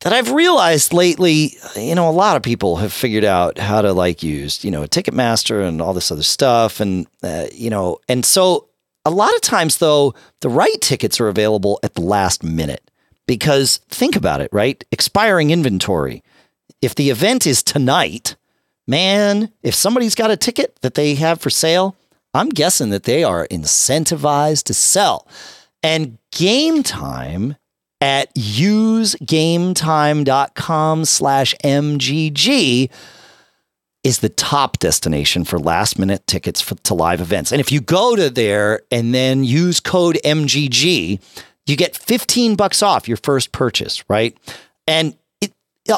That I've realized lately, you know, a lot of people have figured out how to like use, you know, a Ticketmaster and all this other stuff. And, uh, you know, and so a lot of times, though, the right tickets are available at the last minute because think about it, right? Expiring inventory. If the event is tonight, man, if somebody's got a ticket that they have for sale, I'm guessing that they are incentivized to sell. And game time at usegametime.com slash MGG is the top destination for last minute tickets for, to live events. And if you go to there and then use code MGG, you get 15 bucks off your first purchase, right? And it,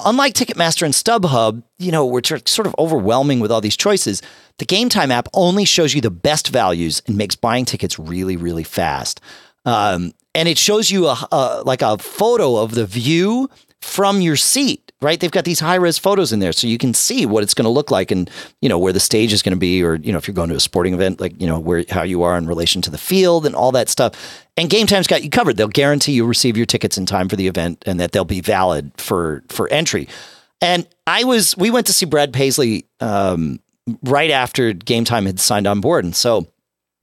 unlike Ticketmaster and StubHub, you know, which are sort of overwhelming with all these choices, the Game Time app only shows you the best values and makes buying tickets really, really fast. Um, and it shows you a, a like a photo of the view from your seat right? They've got these high res photos in there so you can see what it's going to look like and you know where the stage is going to be or you know if you're going to a sporting event like you know where how you are in relation to the field and all that stuff. And game time's got you covered. They'll guarantee you receive your tickets in time for the event and that they'll be valid for for entry. And i was we went to see brad paisley um, right after game time had signed on board. And so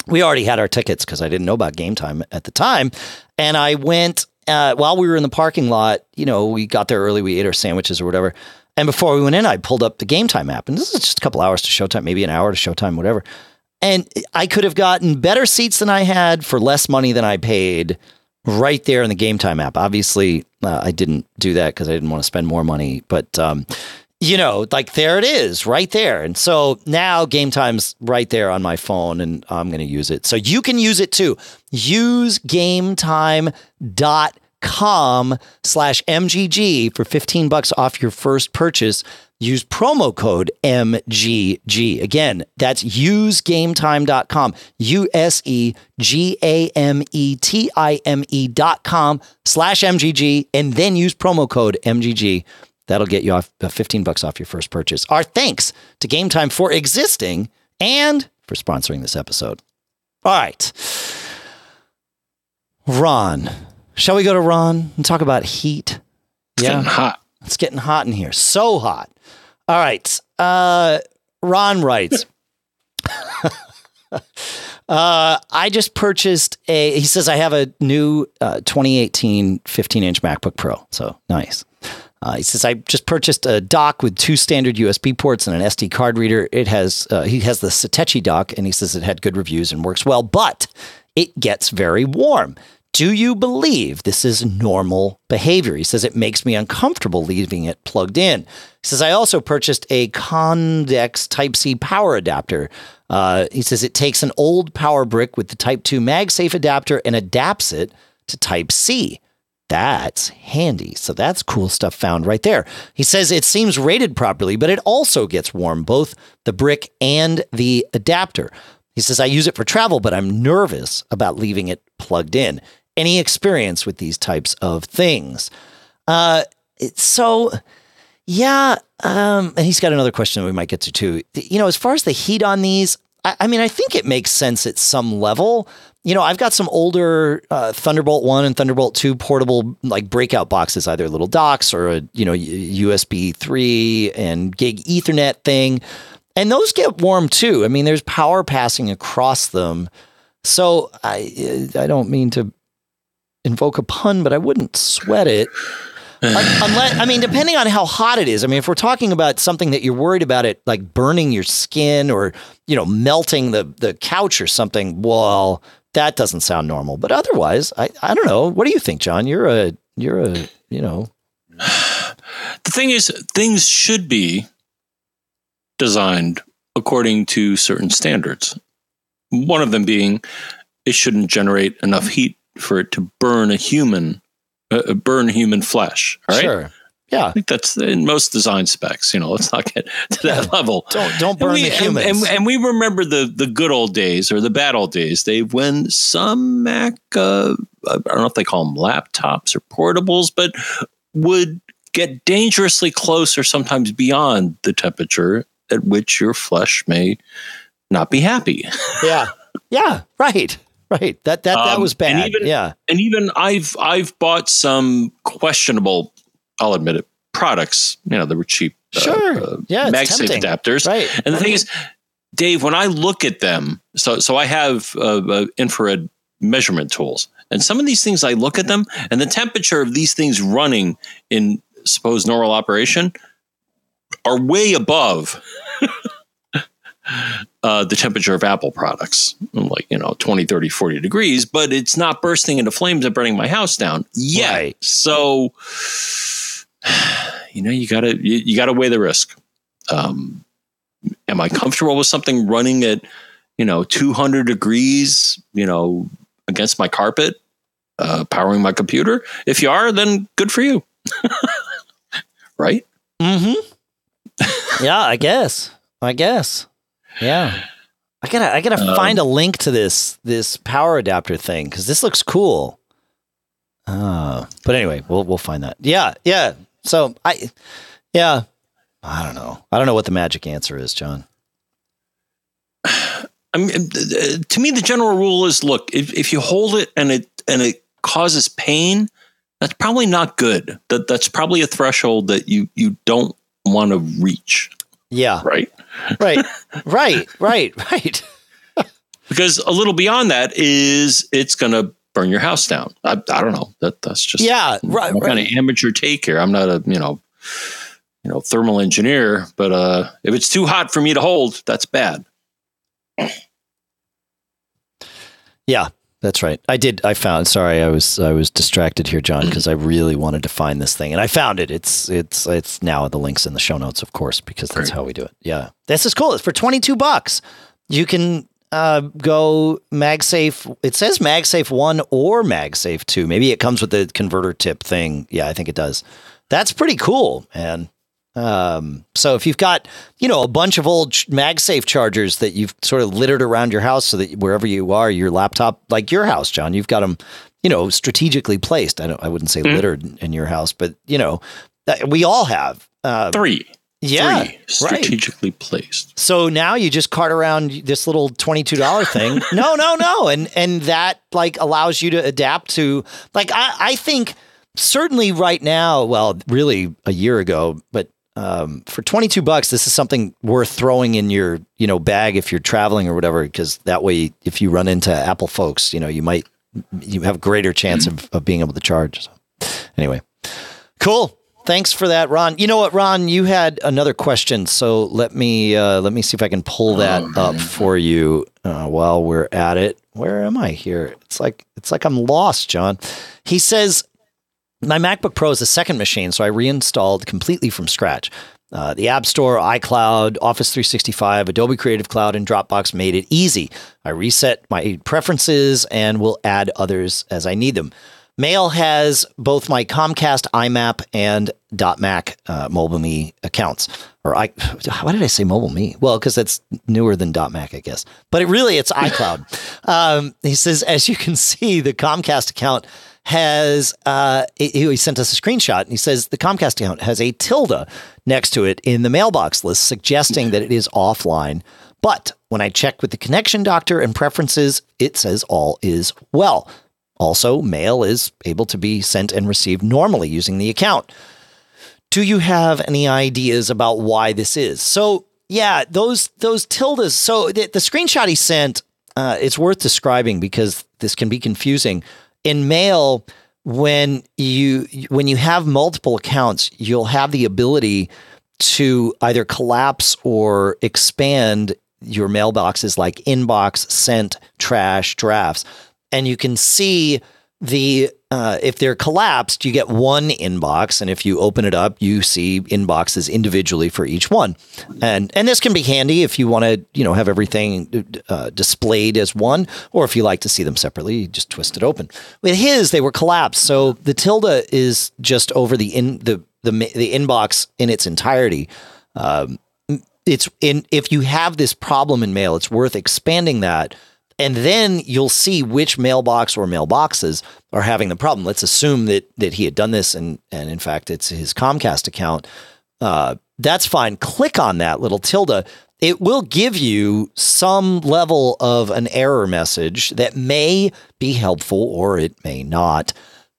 we already had our tickets because I didn't know about game time at the time. And I went uh, while we were in the parking lot. You know, we got there early. We ate our sandwiches or whatever. And before we went in, I pulled up the game time app, and this is just a couple hours to showtime, maybe an hour to showtime, whatever. And I could have gotten better seats than I had for less money than I paid right there in the game time app. Obviously, uh, I didn't do that because I didn't want to spend more money. But um, you know, like there it is right there. And so now game time's right there on my phone and I'm going to use it. So you can use it too. Use gametime.com slash MGG for 15 bucks off your first purchase. Use promo code MGG. Again, that's usegametime.com, U S E G A M E T I M E dot com slash MGG, and then use promo code MGG That'll get you off uh, 15 bucks off your first purchase. Our thanks to Game Time for existing and for sponsoring this episode. All right. Ron, shall we go to Ron and talk about heat? It's yeah. getting hot. It's getting hot in here. So hot. All right. Uh, Ron writes. Uh, I just purchased a. He says I have a new uh, 2018 15 inch MacBook Pro. So nice. Uh, he says, I just purchased a dock with two standard USB ports and an SD card reader. It has, uh, he has the Satechi dock and he says it had good reviews and works well, but it gets very warm. Do you believe this is normal behavior? He says it makes me uncomfortable leaving it plugged in. He says, I also purchased a Condex Type C power adapter. Uh, he says it takes an old power brick with the Type 2 MagSafe adapter and adapts it to Type C. That's handy. So that's cool stuff found right there. He says it seems rated properly, but it also gets warm, both the brick and the adapter. He says, I use it for travel, but I'm nervous about leaving it plugged in. Any experience with these types of things? Uh, so, yeah. Um, and he's got another question that we might get to too. You know, as far as the heat on these, I, I mean, I think it makes sense at some level you know, I've got some older uh, Thunderbolt 1 and Thunderbolt 2 portable like breakout boxes, either little docks or a, you know, USB 3 and gig Ethernet thing. And those get warm too. I mean, there's power passing across them. So I I don't mean to invoke a pun, but I wouldn't sweat it. Unless, I mean, depending on how hot it is. I mean, if we're talking about something that you're worried about it like burning your skin or, you know, melting the, the couch or something, well, that doesn't sound normal. But otherwise, I, I don't know. What do you think, John? You're a you're a you know. The thing is, things should be designed according to certain standards. One of them being it shouldn't generate enough heat for it to burn a human, uh, burn human flesh. Right? Sure. Yeah, I think that's in most design specs. You know, let's not get to that level. Don't don't burn we, the humans. And, and, and, we remember the the good old days or the bad old days, Dave, when some Mac, uh, I don't know if they call them laptops or portables, but would get dangerously close or sometimes beyond the temperature at which your flesh may not be happy. yeah, yeah, right. Right. That that that um, was bad. And even, yeah. And even I've I've bought some questionable I'll admit it, products. You know, they were cheap. uh, Sure. uh, Yeah, MagSafe adapters. Right. And the thing is, Dave, when I look at them, so so I have uh, uh, infrared measurement tools, and some of these things I look at them, and the temperature of these things running in supposed normal operation are way above uh, the temperature of Apple products, like you know 20, 30, 40 degrees, but it's not bursting into flames and burning my house down yet. Right. So you know you gotta you, you gotta weigh the risk. Um, am I comfortable with something running at, you know, 200 degrees, you know, against my carpet, uh, powering my computer? If you are, then good for you. right? Mm-hmm. yeah, I guess. I guess. Yeah. I gotta I gotta Um, find a link to this this power adapter thing because this looks cool. Uh, but anyway, we'll we'll find that. Yeah, yeah. So I yeah. I don't know. I don't know what the magic answer is, John. I mean, uh, to me, the general rule is: look, if, if you hold it and it and it causes pain, that's probably not good. That that's probably a threshold that you you don't want to reach, Yeah. right? Right. right. Right. Right. Because a little beyond that is it's going to burn your house down. I, I don't know. That that's just Yeah. Right. right. kind of amateur take here. I'm not a you know you know thermal engineer, but uh, if it's too hot for me to hold, that's bad. Yeah, that's right. I did. I found. Sorry, I was I was distracted here, John, because I really wanted to find this thing, and I found it. It's it's it's now the links in the show notes, of course, because that's Great. how we do it. Yeah, this is cool. It's for twenty two bucks. You can uh, go MagSafe. It says MagSafe one or MagSafe two. Maybe it comes with the converter tip thing. Yeah, I think it does. That's pretty cool, man. Um, so if you've got, you know, a bunch of old MagSafe chargers that you've sort of littered around your house so that wherever you are, your laptop, like your house, John, you've got them, you know, strategically placed. I don't, I wouldn't say littered in your house, but you know, we all have. Uh, Three, yeah, three right. strategically placed. So now you just cart around this little twenty-two dollar thing. no, no, no, and and that like allows you to adapt to like I I think certainly right now. Well, really a year ago, but um, for twenty-two bucks, this is something worth throwing in your you know bag if you're traveling or whatever, because that way, if you run into Apple folks, you know you might you have greater chance of, of being able to charge. So anyway, cool. Thanks for that, Ron. You know what, Ron? You had another question, so let me uh, let me see if I can pull that up for you uh, while we're at it. Where am I here? It's like it's like I'm lost, John. He says my MacBook Pro is a second machine, so I reinstalled completely from scratch. Uh, the App Store, iCloud, Office 365, Adobe Creative Cloud, and Dropbox made it easy. I reset my preferences and will add others as I need them. Mail has both my Comcast IMAP and .Mac uh, MobileMe accounts. Or I, why did I say MobileMe? Well, because that's newer than .Mac, I guess. But it really, it's iCloud. um, he says, as you can see, the Comcast account has uh, he sent us a screenshot and he says the Comcast account has a tilde next to it in the mailbox list, suggesting that it is offline. But when I check with the connection doctor and preferences, it says all is well. Also, mail is able to be sent and received normally using the account. Do you have any ideas about why this is? So, yeah, those those tildes. So the, the screenshot he sent, uh, it's worth describing because this can be confusing. In mail, when you when you have multiple accounts, you'll have the ability to either collapse or expand your mailboxes like inbox, sent, trash, drafts, and you can see the uh, if they're collapsed, you get one inbox, and if you open it up, you see inboxes individually for each one, and and this can be handy if you want to you know have everything uh, displayed as one, or if you like to see them separately, you just twist it open. With his, they were collapsed, so the tilde is just over the in the the the inbox in its entirety. Um, it's in if you have this problem in mail, it's worth expanding that and then you'll see which mailbox or mailboxes are having the problem. Let's assume that that he had done this, and and in fact, it's his Comcast account. Uh, that's fine. Click on that little tilde. It will give you some level of an error message that may be helpful or it may not.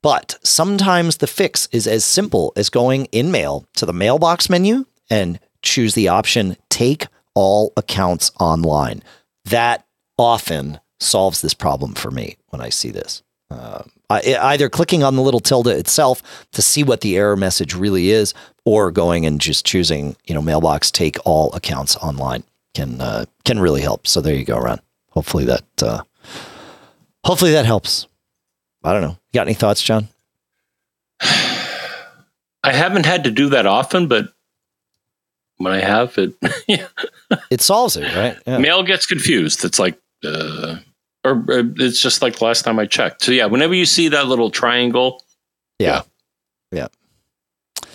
But sometimes the fix is as simple as going in mail to the mailbox menu and choose the option take all accounts online. That often solves this problem for me when I see this. Uh, I, either clicking on the little tilde itself to see what the error message really is, or going and just choosing, you know, mailbox take all accounts online can uh, can really help. So there you go, Ron. Hopefully that uh, hopefully that helps. I don't know. You got any thoughts, John? I haven't had to do that often, but when I have it, yeah. it solves it, right? Yeah. Mail gets confused. It's like, uh, or, or, it's just like the last time I checked. So yeah, whenever you see that little triangle, yeah, yeah. yeah.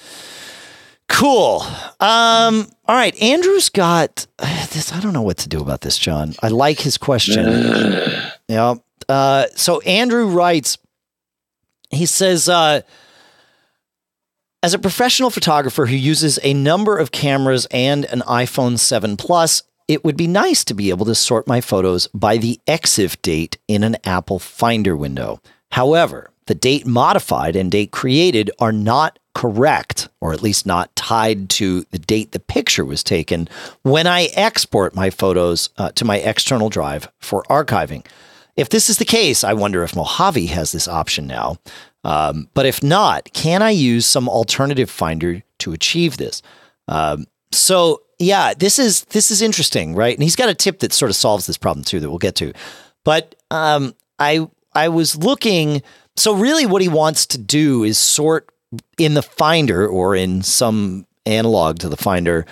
Cool. Um, all right. Andrew's got uh, this. I don't know what to do about this, John. I like his question. yeah. Uh, so Andrew writes, he says, uh, as a professional photographer who uses a number of cameras and an iPhone 7 Plus, it would be nice to be able to sort my photos by the EXIF date in an Apple Finder window. However, the date modified and date created are not correct, or at least not tied to the date the picture was taken when I export my photos uh, to my external drive for archiving. If this is the case, I wonder if Mojave has this option now. Um, but if not, can I use some alternative finder to achieve this? Um, so yeah, this is this is interesting, right? And he's got a tip that sort of solves this problem too that we'll get to. But um, I I was looking. So really, what he wants to do is sort in the Finder or in some analog to the Finder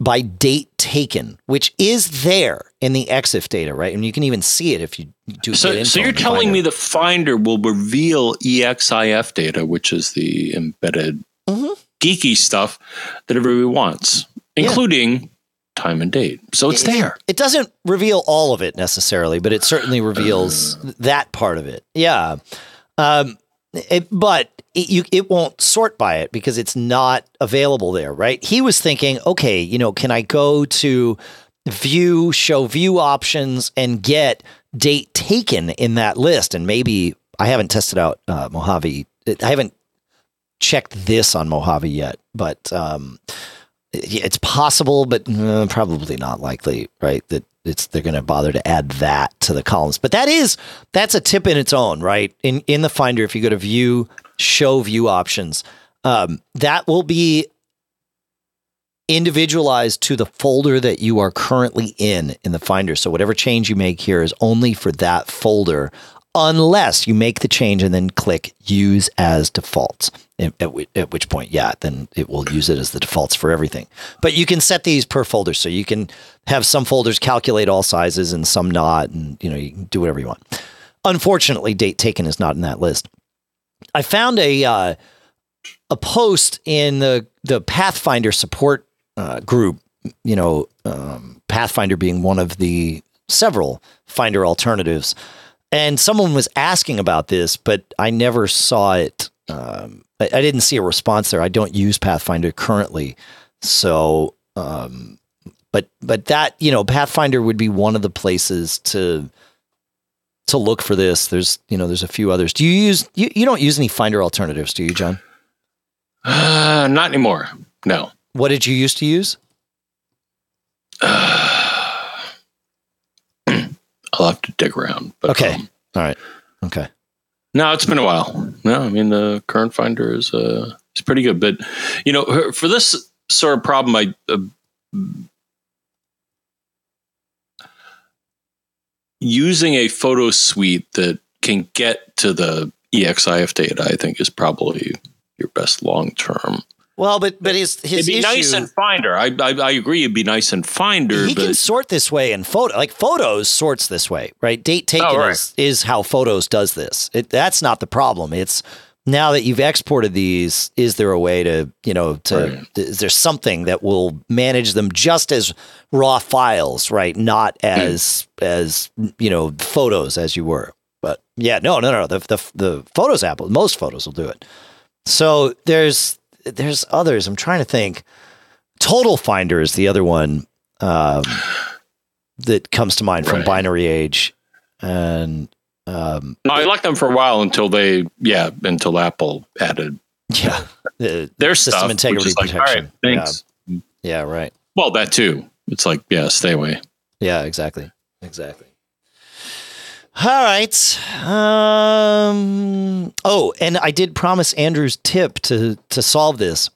by date taken, which is there in the EXIF data, right? And you can even see it if you do. So, so you're telling Finder. me the Finder will reveal EXIF data, which is the embedded mm-hmm. geeky stuff that everybody wants, including yeah. time and date. So it's it, there. It doesn't reveal all of it necessarily, but it certainly reveals uh, that part of it. Yeah. Um, it, but it, you, it won't sort by it because it's not available there, right? He was thinking, okay, you know, can I go to view, show view options and get date taken in that list? And maybe I haven't tested out uh, Mojave. I haven't checked this on Mojave yet, but um, it's possible, but uh, probably not likely, right? That it's they're going to bother to add that to the columns. But that is that's a tip in its own, right? In in the Finder, if you go to View, Show View Options, um, that will be individualized to the folder that you are currently in in the Finder. So whatever change you make here is only for that folder unless you make the change and then click use as defaults. At, at, which point, yeah, then it will use it as the defaults for everything. But you can set these per folder, so you can have some folders calculate all sizes and some not, and you know you can do whatever you want. Unfortunately, date taken is not in that list. I found a uh, a post in the the Pathfinder support uh, group. You know, um, Pathfinder being one of the several Finder alternatives and someone was asking about this, but I never saw it. Um, I, I, didn't see a response there. I don't use Pathfinder currently, so. Um, but but that you know Pathfinder would be one of the places to to look for this. There's you know there's a few others. Do you use you, you don't use any Finder alternatives, do you, John? Uh, not anymore. No. What did you used to use? Uh, I'll have to dig around. But, okay. Um, All right. Okay. No, it's been a while. No, I mean the current finder is uh is pretty good, but you know for this sort of problem, I uh, using a photo suite that can get to the EXIF data, I think, is probably your best long term well, but but his his it'd be issue, nice in Finder. I, I, I agree. It'd be nice in Finder. He but, can sort this way in photo. Like photos sorts this way, right? Date taken oh, right. is is how photos does this. It, that's not the problem. It's now that you've exported these, is there a way to you know to right. is there something that will manage them just as raw files, right? Not as mm. as you know photos as you were. But yeah, no, no, no. The the the photos app, most photos will do it. So there's there's others. I'm trying to think. Total Finder is the other one um, that comes to mind from right. Binary Age, and Um, I liked them for a while until they, yeah, until Apple added yeah, the their system stuff, integrity like, protection. right, thanks. Yeah, yeah, right. Well, that too. It's like, yeah, stay away. Yeah, exactly. Exactly. All right. Um, oh, and I did promise Andrew's tip to to solve this.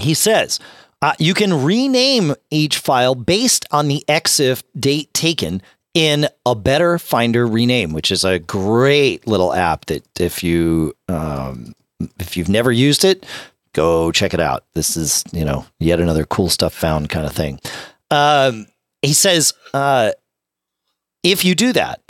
He says uh, you can rename each file based on the EXIF date taken in a Better Finder rename, which is a great little app that if you um, if you've never used it, go check it out. This is you know yet another cool stuff found kind of thing. Um, he says uh, if you do that,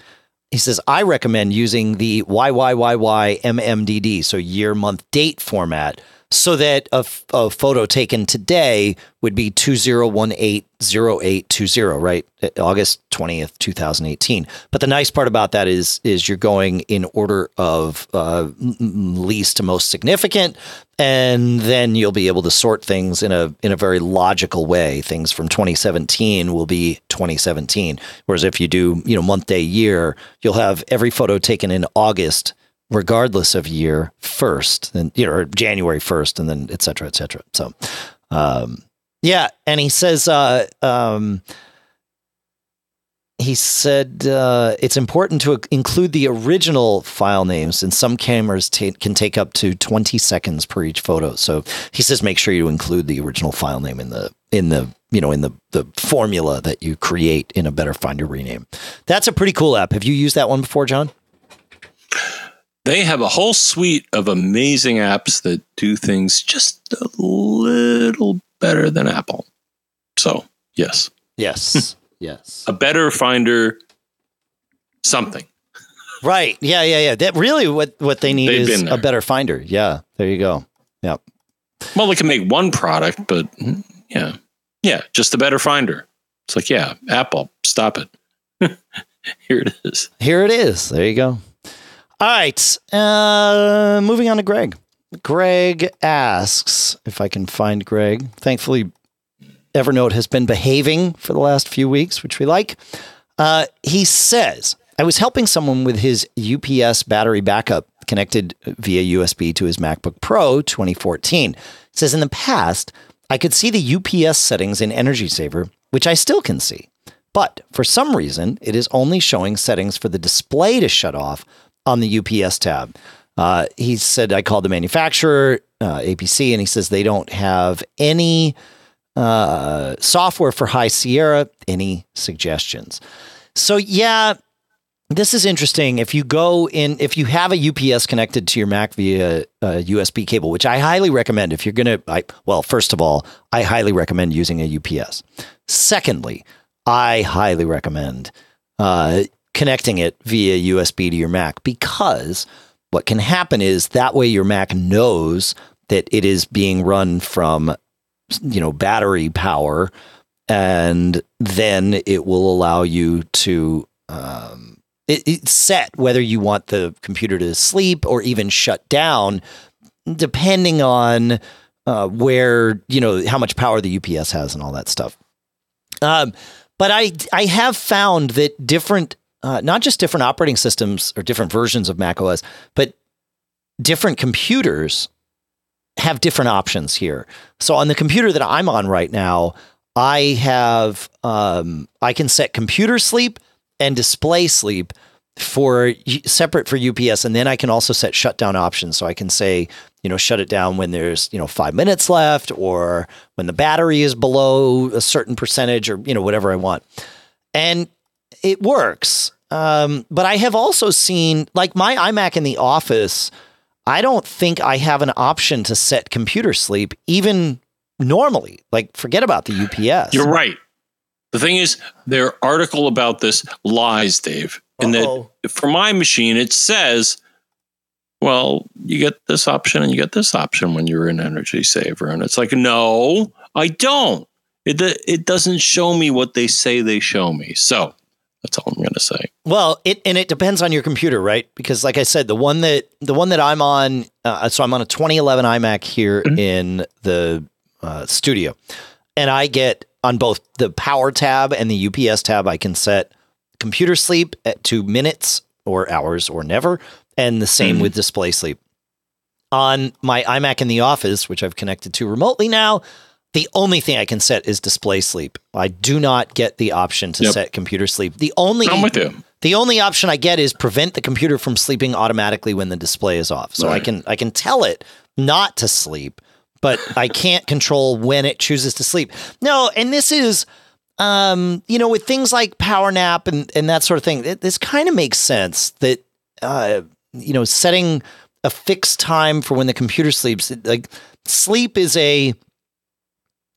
he says I recommend using the YYYY MMDD, so year, month, date format, so that a, photo taken today would be 20180820, right? Uh, August 20th, 2018. But the nice part about that is is you're going in order of uh, least to most significant and then you'll be able to sort things in a in a very logical way. Things from 2017 will be 2017, whereas if you do, you know, month, day, year, you'll have every photo taken in August regardless of year first and you know January 1st and then et cetera, et cetera. So um yeah, and he says uh um he said uh, it's important to include the original file names, and some cameras ta- can take up to 20 seconds per each photo. So he says make sure you include the original file name in the in the you know in the the formula that you create in a Better Finder rename. That's a pretty cool app. Have you used that one before, John? They have a whole suite of amazing apps that do things just a little better than Apple. So, yes, Yes. yes. a better finder something. Right. Yeah. Yeah. Yeah. That really what what they need They've is a better finder. Yeah. There you go. Yep. Well, they can make one product, but mm, yeah, yeah, just a better finder. It's like, yeah, Apple, stop it. Here it is. Here it is. There you go. All right. Uh, moving on to Greg. Greg asks if I can find Greg. Thankfully, Evernote has been behaving for the last few weeks, which we like. Uh, he says, I was helping someone with his UPS battery backup connected via USB to his MacBook Pro 2014. It says, in the past, I could see the UPS settings in Energy Saver, which I still can see. But for some reason, it is only showing settings for the display to shut off on the UPS tab. Uh, he said, I called the manufacturer, uh, APC, and he says they don't have any uh, software for High Sierra. Any suggestions? So, yeah, this is interesting. If you go in, if you have a UPS connected to your Mac via USB cable, which I highly recommend if you're going to, well, first of all, I highly recommend using a UPS. Secondly, I highly recommend uh, connecting it via USB to your Mac because what can happen is that way your Mac knows that it is being run from, you know, battery power, and then it will allow you to um, it, set whether you want the computer to sleep or even shut down, depending on uh, where you know how much power the UPS has and all that stuff. Um, but I I have found that different, uh, not just different operating systems or different versions of Mac OS, but different computers have different options here. So on the computer that I'm on right now, I have um, I can set computer sleep and display sleep for separate for UPS, and then I can also set shutdown options. So I can say, you know, shut it down when there's you know five minutes left, or when the battery is below a certain percentage, or you know whatever I want, and it works. Um, but I have also seen like my iMac in the office. I don't think I have an option to set computer sleep even normally. Like forget about the UPS. You're right. The thing is, their article about this lies, Dave. Uh-oh. that for my machine, it says, well, you get this option and you get this option when you're in Energy Saver. And it's like, no, I don't. It, it doesn't show me what they say they show me. So that's all I'm going to say. Well, it and it depends on your computer, right? Because, like I said, the one that the one that I'm on, uh, so I'm on a 2011 iMac here Mhm. in the uh, studio, and I get on both the power tab and the UPS tab. I can set computer sleep at two minutes or hours or never. And the same Mhm. with display sleep. On my iMac in the office, which I've connected to remotely now, the only thing I can set is display sleep. I do not get the option to Yep. set computer sleep. The only I'm with you. the only option I get is prevent the computer from sleeping automatically when the display is off. So I can I can tell it not to sleep, but I can't control when it chooses to sleep. No, and this is um, you know, with things like power nap and, and that sort of thing, it, this kind of makes sense that uh, you know, setting a fixed time for when the computer sleeps, it- like sleep is a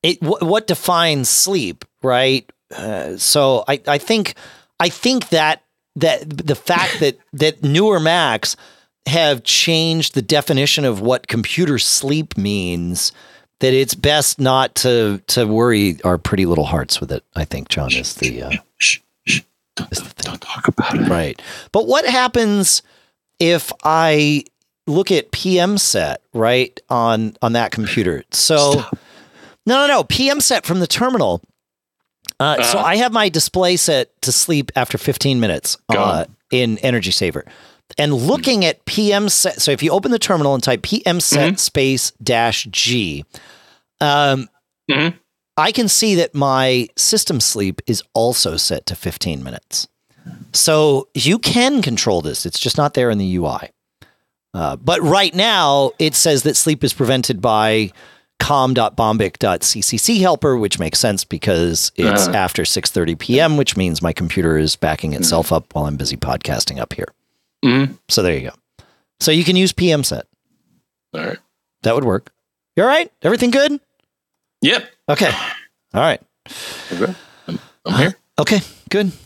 it wh- what defines sleep, right? Uh, so I, I think I think that that the fact that that newer Macs have changed the definition of what computer sleep means that it's best not to to worry our pretty little hearts with it. I think John is the uh, Shh, shh. Don't, don't, don't talk about it. right. But what happens if I look at pmset right on on that computer? So Stop. No, no, no. pmset from the terminal. Uh, So Uh-huh. I have my display set to sleep after 15 minutes uh, in Energy Saver. And looking at pmset, so if you open the terminal and type pmset Mhm. space dash G, um, Mhm. I can see that my system sleep is also set to 15 minutes. So you can control this. It's just not there in the UI. Uh, but right now, it says that sleep is prevented by com.bombich.ccc helper, which makes sense because it's Uh-huh. after 6:30 p.m., which means my computer is backing itself up while I'm busy podcasting up here. Mhm. So there you go. So you can use pmset. All right. That would work. You all right? Everything good? Yep. Okay. All right. Okay. I'm, I'm here. Okay, good.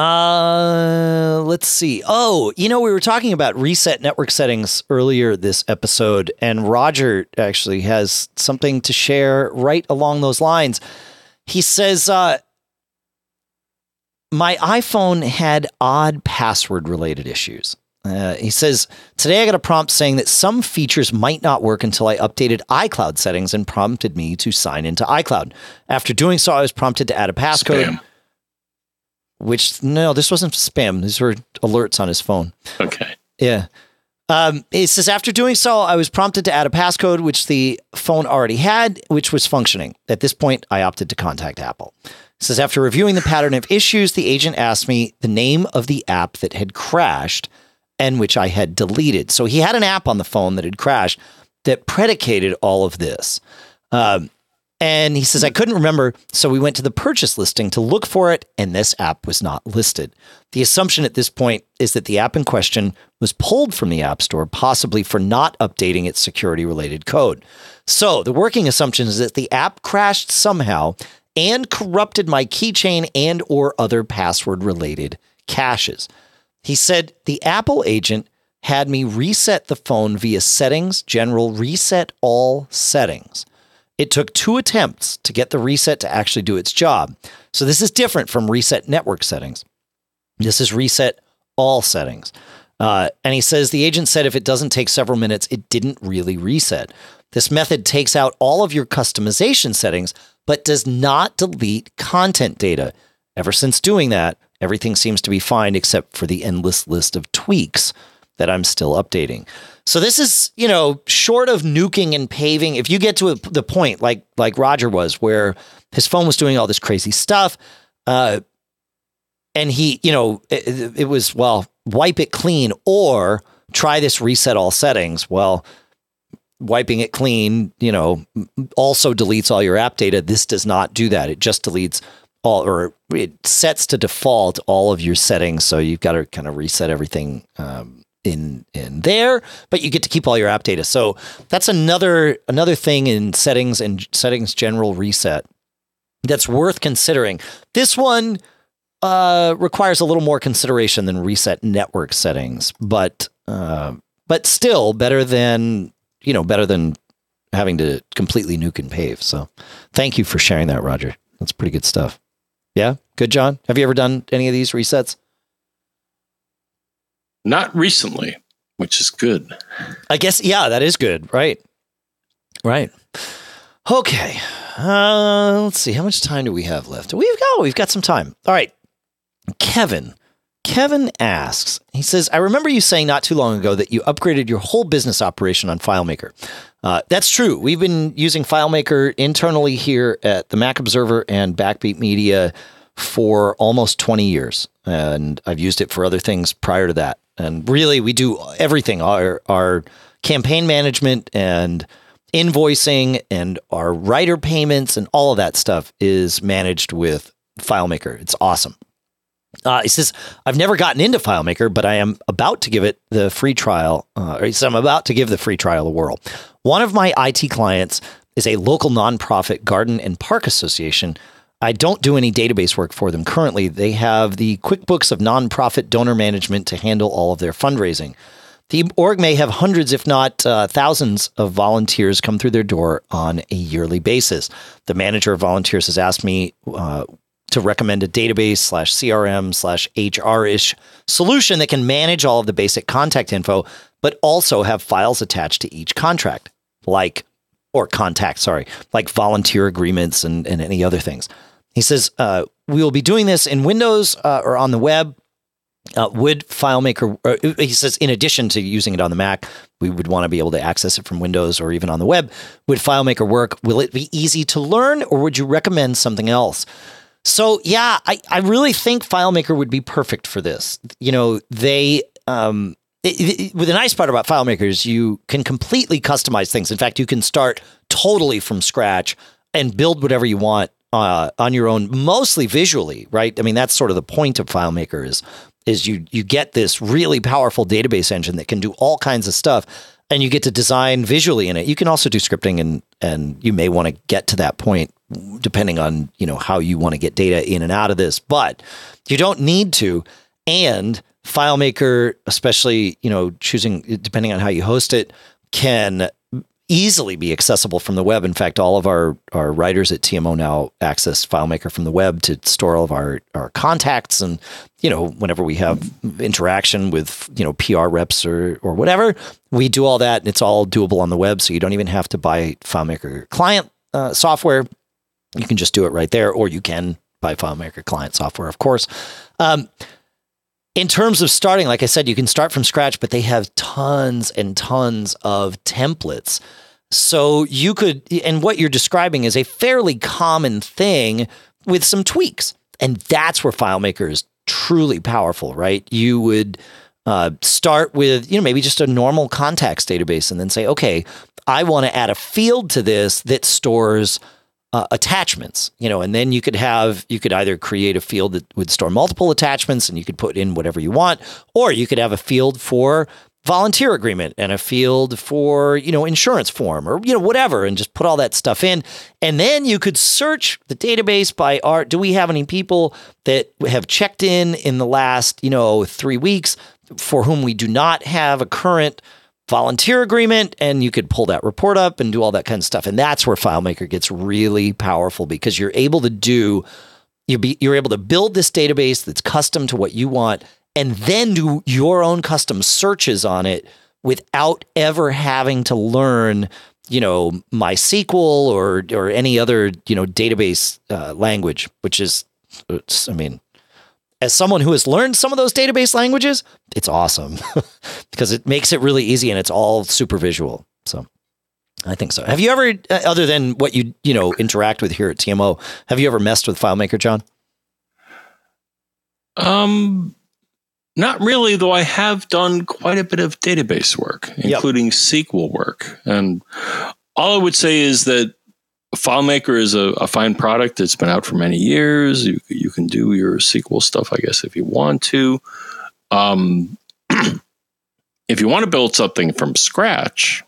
uh, let's see. Oh, you know, we were talking about reset network settings earlier this episode, and Roger actually has something to share right along those lines. He says, uh, my iPhone had odd password related issues. Uh, he says, Today I got a prompt saying that some features might not work until I updated iCloud settings and prompted me to sign into iCloud. After doing so, I was prompted to add a passcode, Spam. Which, no, this wasn't spam. These were alerts on his phone. Okay. Yeah. Um, it says after doing so, I was prompted to add a passcode, which the phone already had, which was functioning. At this point, I opted to contact Apple. It says after reviewing the pattern of issues, the agent asked me the name of the app that had crashed and which I had deleted. So he had an app on the phone that had crashed that predicated all of this. Um, and he says, I couldn't remember. So we went to the purchase listing to look for it, and this app was not listed. The assumption at this point is that the app in question was pulled from the App Store, possibly for not updating its security related code. So the working assumption is that the app crashed somehow and corrupted my keychain and or other password related caches. He said the Apple agent had me reset the phone via settings, general reset all settings. It took two attempts to get the reset to actually do its job. So this is different from reset network settings. This is reset all settings. Uh, and he says the agent said if it doesn't take several minutes, it didn't really reset. This method takes out all of your customization settings, but does not delete content data. Ever since doing that, everything seems to be fine except for the endless list of tweaks that I'm still updating. So this is, you know, short of nuking and paving. If you get to a, the point like like Roger was, where his phone was doing all this crazy stuff, uh, and he, you know, it, it was well, wipe it clean or try this reset all settings. Well, wiping it clean, you know, also deletes all your app data. This does not do that. It just deletes all or it sets to default all of your settings. So you've got to kind of reset everything um, in in there, but you get to keep all your app data. So that's another another thing in settings and settings general reset that's worth considering. This one uh, requires a little more consideration than reset network settings, but uh, but still better than you know better than having to completely nuke and pave. So thank you for sharing that, Roger. That's pretty good stuff. Yeah, good, John. Have you ever done any of these resets? Not recently, which is good. I guess yeah, that is good. Right, right. Okay. Uh, let's see. How much time do we have left? We've got we've got some time. All right. Kevin. Kevin asks, he says, I remember you saying not too long ago that you upgraded your whole business operation on FileMaker. Uh, that's true. We've been using FileMaker internally here at the Mac Observer and Backbeat Media for almost 20 years. And I've used it for other things prior to that. And really, we do everything our, our campaign management and invoicing and our writer payments and all of that stuff is managed with FileMaker. It's awesome. Uh, he says, I've never gotten into FileMaker, but I am about to give it the free trial. Uh, or he says, I'm about to give the free trial a whirl. One of my IT clients is a local nonprofit garden and park association. I don't do any database work for them currently. They have the QuickBooks of nonprofit donor management to handle all of their fundraising. The org may have hundreds, if not uh, thousands, of volunteers come through their door on a yearly basis. The manager of volunteers has asked me uh, to recommend a database slash CRM slash HR ish solution that can manage all of the basic contact info, but also have files attached to each contract, like, or contact, sorry, like volunteer agreements and, and any other things. He says, uh, we will be doing this in Windows uh, or on the web. Uh, would FileMaker, uh, he says, in addition to using it on the Mac, we would want to be able to access it from Windows or even on the web. Would FileMaker work? Will it be easy to learn or would you recommend something else? So yeah, I, I really think FileMaker would be perfect for this. You know, they um, it, it, the nice part about FileMaker is you can completely customize things. In fact, you can start totally from scratch and build whatever you want uh, on your own, mostly visually, right? I mean, that's sort of the point of FileMaker is is you you get this really powerful database engine that can do all kinds of stuff and you get to design visually in it. You can also do scripting and and you may want to get to that point depending on, you know, how you want to get data in and out of this, but you don't need to and FileMaker, especially, you know, choosing depending on how you host it, can easily be accessible from the web. In fact, all of our, our writers at TMO now access FileMaker from the web to store all of our, our contacts. And, you know, whenever we have interaction with, you know, PR reps or, or whatever, we do all that and it's all doable on the web. So you don't even have to buy FileMaker client uh, software. You can just do it right there, or you can buy FileMaker client software, of course. Um, in terms of starting, like I said, you can start from scratch, but they have tons and tons of templates. So you could, and what you're describing is a fairly common thing with some tweaks. And that's where FileMaker is truly powerful, right? You would uh, start with, you know, maybe just a normal contacts database and then say, okay, I want to add a field to this that stores uh, attachments, you know, and then you could have, you could either create a field that would store multiple attachments and you could put in whatever you want, or you could have a field for volunteer agreement and a field for, you know, insurance form or, you know, whatever, and just put all that stuff in. And then you could search the database by art. Do we have any people that have checked in in the last, you know, three weeks for whom we do not have a current volunteer agreement and you could pull that report up and do all that kind of stuff. And that's where FileMaker gets really powerful because you're able to do you be you're able to build this database that's custom to what you want and then do your own custom searches on it without ever having to learn you know MySQL or or any other you know database uh, language, which is, I mean, as someone who has learned some of those database languages, it's awesome because it makes it really easy and it's all super visual. So I think so. Have you ever, uh, other than what you you know interact with here at TMO, have you ever messed with FileMaker, John? Um, not really. Though I have done quite a bit of database work, including yep. SQL work, and all I would say is that FileMaker is a, a, fine product that's been out for many years. You, you can do your SQL stuff, I guess, if you want to. Um, if you want to build something from scratch,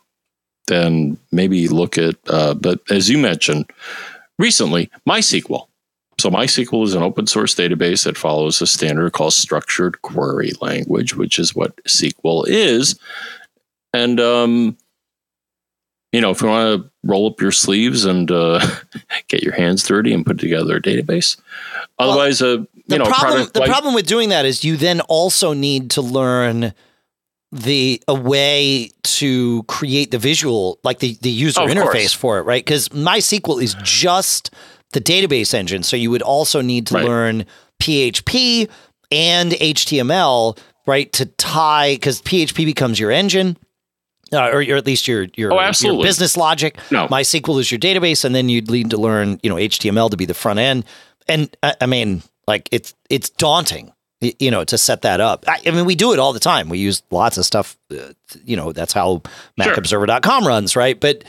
then maybe look at, uh, but as you mentioned recently, MySQL. So MySQL is an open source database that follows a standard called structured query language, which is what SQL is. And um, you know, if you want to roll up your sleeves and uh, get your hands dirty and put together a database. Otherwise, well, uh, you the know, problem, the like, problem with doing that is you then also need to learn the a way to create the visual, like the the user oh, interface course. for it, right? Because MySQL is just the database engine, so you would also need to right. learn PHP and HTML, right, to tie because PHP becomes your engine. Uh, or, or at least your your, Oh, your business logic. No. MySQL is your database, and then you'd need to learn, you know, HTML to be the front end. And I, I mean, like it's it's daunting, you know, to set that up. I, I mean, we do it all the time. We use lots of stuff. Uh, you know, that's how Sure. MacObserver.com runs, right? But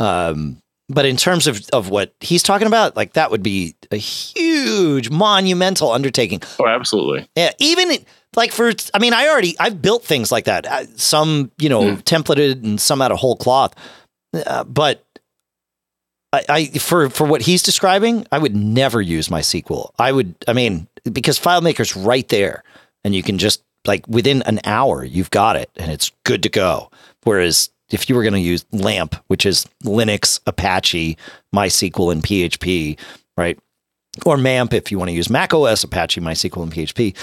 um, but in terms of of what he's talking about, like that would be a huge, monumental undertaking. Oh, absolutely. Yeah, even like for I mean, I already I've built things like that. Uh, Some you know templated and some out of whole cloth. Uh, but I, I for for what he's describing, I would never use MySQL. I would I mean because FileMaker's right there, and you can just like within an hour you've got it and it's good to go. Whereas if you were going to use LAMP, which is Linux, Apache, MySQL, and PHP, right? Or MAMP if you want to use Mac OS, Apache, MySQL, and PHP.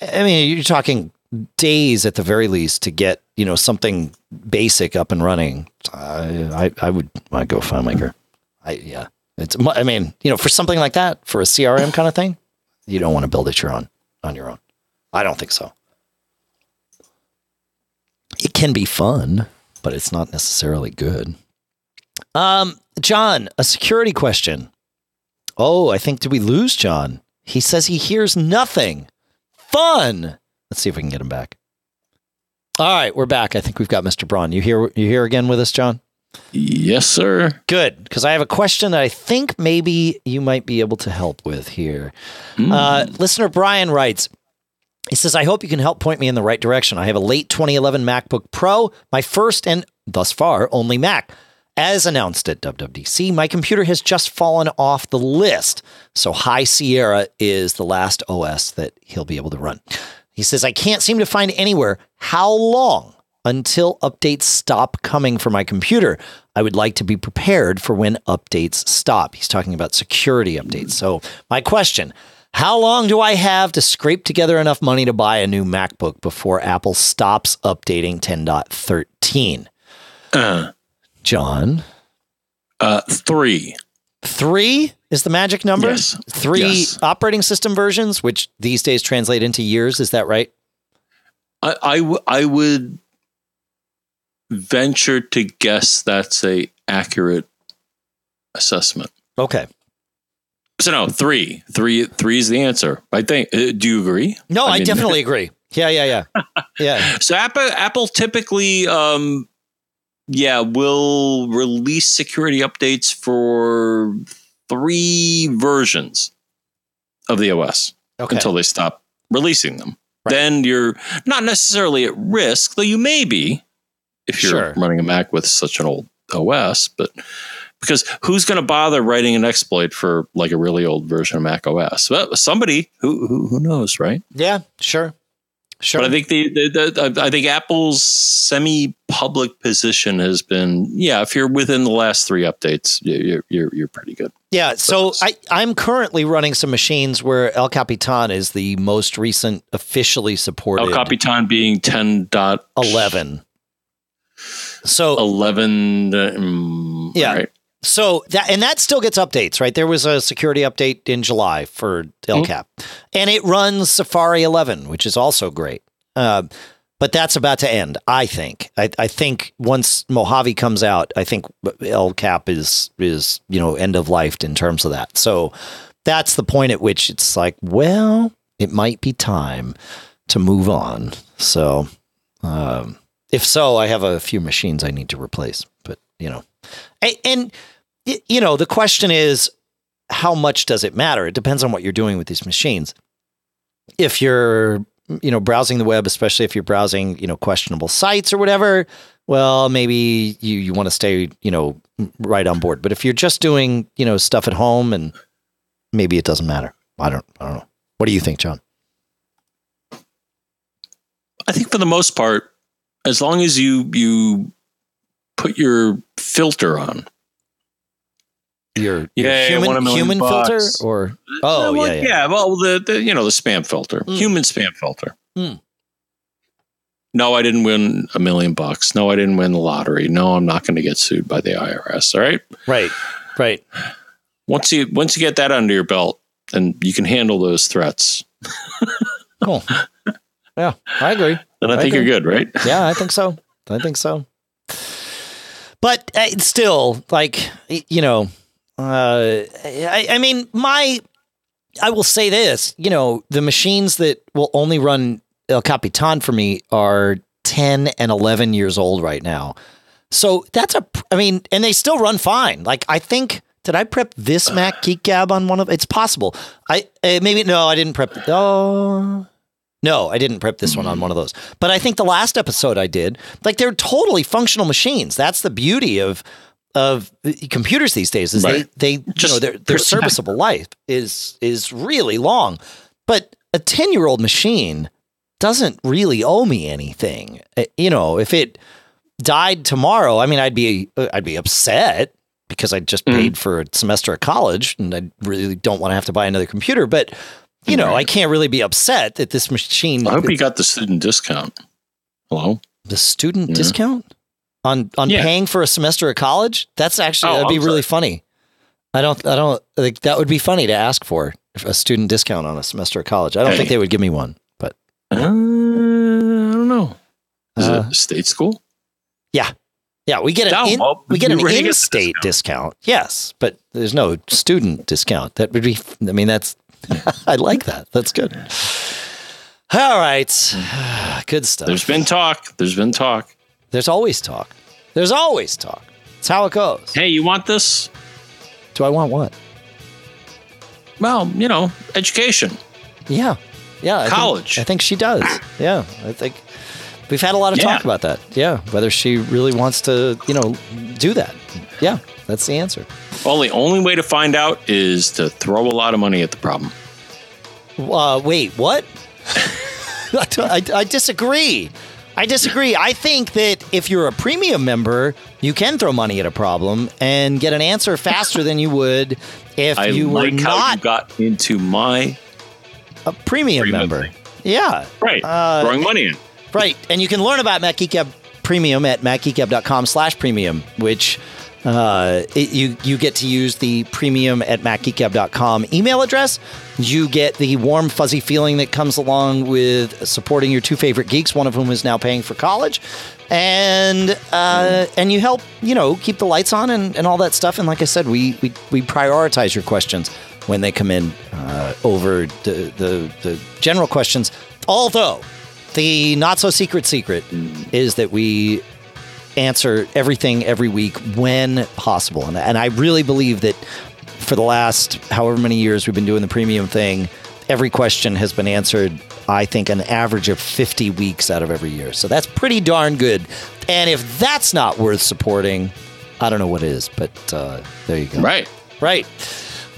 I mean, you're talking days at the very least to get you know something basic up and running. I I, I would I go FileMaker. I yeah, it's I mean you know for something like that for a CRM kind of thing, you don't want to build it your own on your own. I don't think so. It can be fun, but it's not necessarily good. Um, John, a security question. Oh, I think did we lose John? He says he hears nothing. Fun. Let's see if we can get him back. All right, we're back. I think we've got Mr. Braun. You here? You here again with us, John? Yes, sir. Good, because I have a question that I think maybe you might be able to help with here. Uh, listener Brian writes, he says, I hope you can help point me in the right direction. I have a late 2011 MacBook Pro, my first and thus far only Mac. As announced at WWDC, my computer has just fallen off the list. So High Sierra is the last OS that he'll be able to run. He says, I can't seem to find anywhere how long until updates stop coming for my computer. I would like to be prepared for when updates stop. He's talking about security updates. So, my question How long do I have to scrape together enough money to buy a new MacBook before Apple stops updating 10.13? Uh, John, uh, three. three is the magic number? Yes. Three Yes. operating system versions, which these days translate into years. Is that right? I, I, w- I would venture to guess that's a accurate assessment. Okay. So no, three, three, three is the answer. I think. Uh, do you agree? No, I, mean- definitely agree. Yeah, yeah, yeah. Yeah. So Apple, Apple typically, um, yeah, we'll release security updates for three versions of the OS Okay. until they stop releasing them. Right. Then you're not necessarily at risk, though you may be if you're Sure. running a Mac with such an old OS. But because who's going to bother writing an exploit for like a really old version of Mac OS? Well, somebody who who, who knows, right? yeah, sure. Sure. But I think the, the, the I think Apple's semi-public position has been, yeah, if you're within the last three updates, you're you're you're pretty good. Yeah, so I, I'm currently running some machines where El Capitan is the most recent officially supported El Capitan being ten dot 11. So eleven. um, Yeah. right. So that and that still gets updates, right? There was a security update in July for El Cap, and it runs Safari 11, which is also great. Uh, but that's about to end, I think. I, I think once Mojave comes out, I think El Cap is is you know end of life in terms of that. So that's the point at which it's like, well, it might be time to move on. So, um, if so, I have a few machines I need to replace. But you know, and, and you know, the question is, how much does it matter? It depends on what you're doing with these machines. If you're, you know, browsing the web, especially if you're browsing, you know, questionable sites or whatever, well, maybe you you want to stay, you know, right on board. But if you're just doing, you know, stuff at home, and maybe it doesn't matter. I don't, I don't know. What do you think, John? I think for the most part, as long as you you put your filter on, Your, your Yeah, yeah, human human filter or oh Well, yeah, yeah Well, the, the you know the spam filter, Mm. human spam filter. Mm. No, I didn't win a million bucks. No, I didn't win the lottery. No, I'm not going to get sued by the IRS. All right. right right Once you once you get that under your belt, and you can handle those threats. Cool. Yeah, I agree. Then I, I think you're good, right? Yeah, I think so. I think so. But uh, still, like, you know, uh, I, I mean, my, I will say this, you know, the machines that will only run El Capitan for me are 10 and 11 years old right now. So that's a, I mean, and they still run fine. Like, I think, did I prep this Mac Geek Gab on one of, it's possible. I, uh, maybe, no, I didn't prep, oh, no, I didn't prep this one on one of those. But I think the last episode I did, like they're totally functional machines. That's the beauty of of computers these days is Right. they they you Just know their their serviceable life is is really long. But a 10-year-old machine doesn't really owe me anything. Uh, You know, if it died tomorrow, I mean I'd be uh, I'd be upset because I just Mhm. paid for a semester of college and I really don't want to have to buy another computer, but you know, I can't really be upset that this machine I hope you got the student discount. Hello? the student Yeah. discount on on Yeah. paying for a semester of college. That's actually Oh, that'd be I'm really funny. I don't I don't think that would be funny to ask for a student discount on a semester of college. I don't think they would give me one, but Uh, I don't know. Is Uh, it state school? yeah, yeah, we get an in, we get an where do get the in-state discount. Yes, but there's no student discount. That would be. I mean, that's. I like that. That's good. All right, good stuff. There's been talk. There's been talk. There's always talk. There's always talk. It's how it goes. Hey, you want this? Do I want what? Well, you know, education. Yeah. Yeah. I think- College. I think she does. Yeah. I think we've had a lot of talk about that. Yeah. Whether she really wants to, you know, do that. Yeah. That's the answer. Well, the only way to find out is to throw a lot of money at the problem. Uh, wait, what? I, I disagree. I disagree. I think that if you're a premium member, you can throw money at a problem and get an answer faster than you would if I you were like how you not got into my a premium, Premium member. thing. Yeah. right Uh, throwing money in. Right. And you can learn about Mac Geek Gab Premium at macgeekgab.com slash premium, which uh, it, you, you get to use the premium at macgeekgab.com email address. You get the warm, fuzzy feeling that comes along with supporting your two favorite geeks, one of whom is now paying for college. And uh, and you help, you know, keep the lights on and, and all that stuff. And like I said, we, we, we prioritize your questions when they come in uh, over the, the, the general questions. Although the not so secret secret is that we answer everything every week when possible. And, and I really believe that for the last however many years we've been doing the premium thing, every question has been answered, I think, an average of 50 weeks out of every year. So that's pretty darn good. And if that's not worth supporting, I don't know what is, but uh, there you go. Right. Right.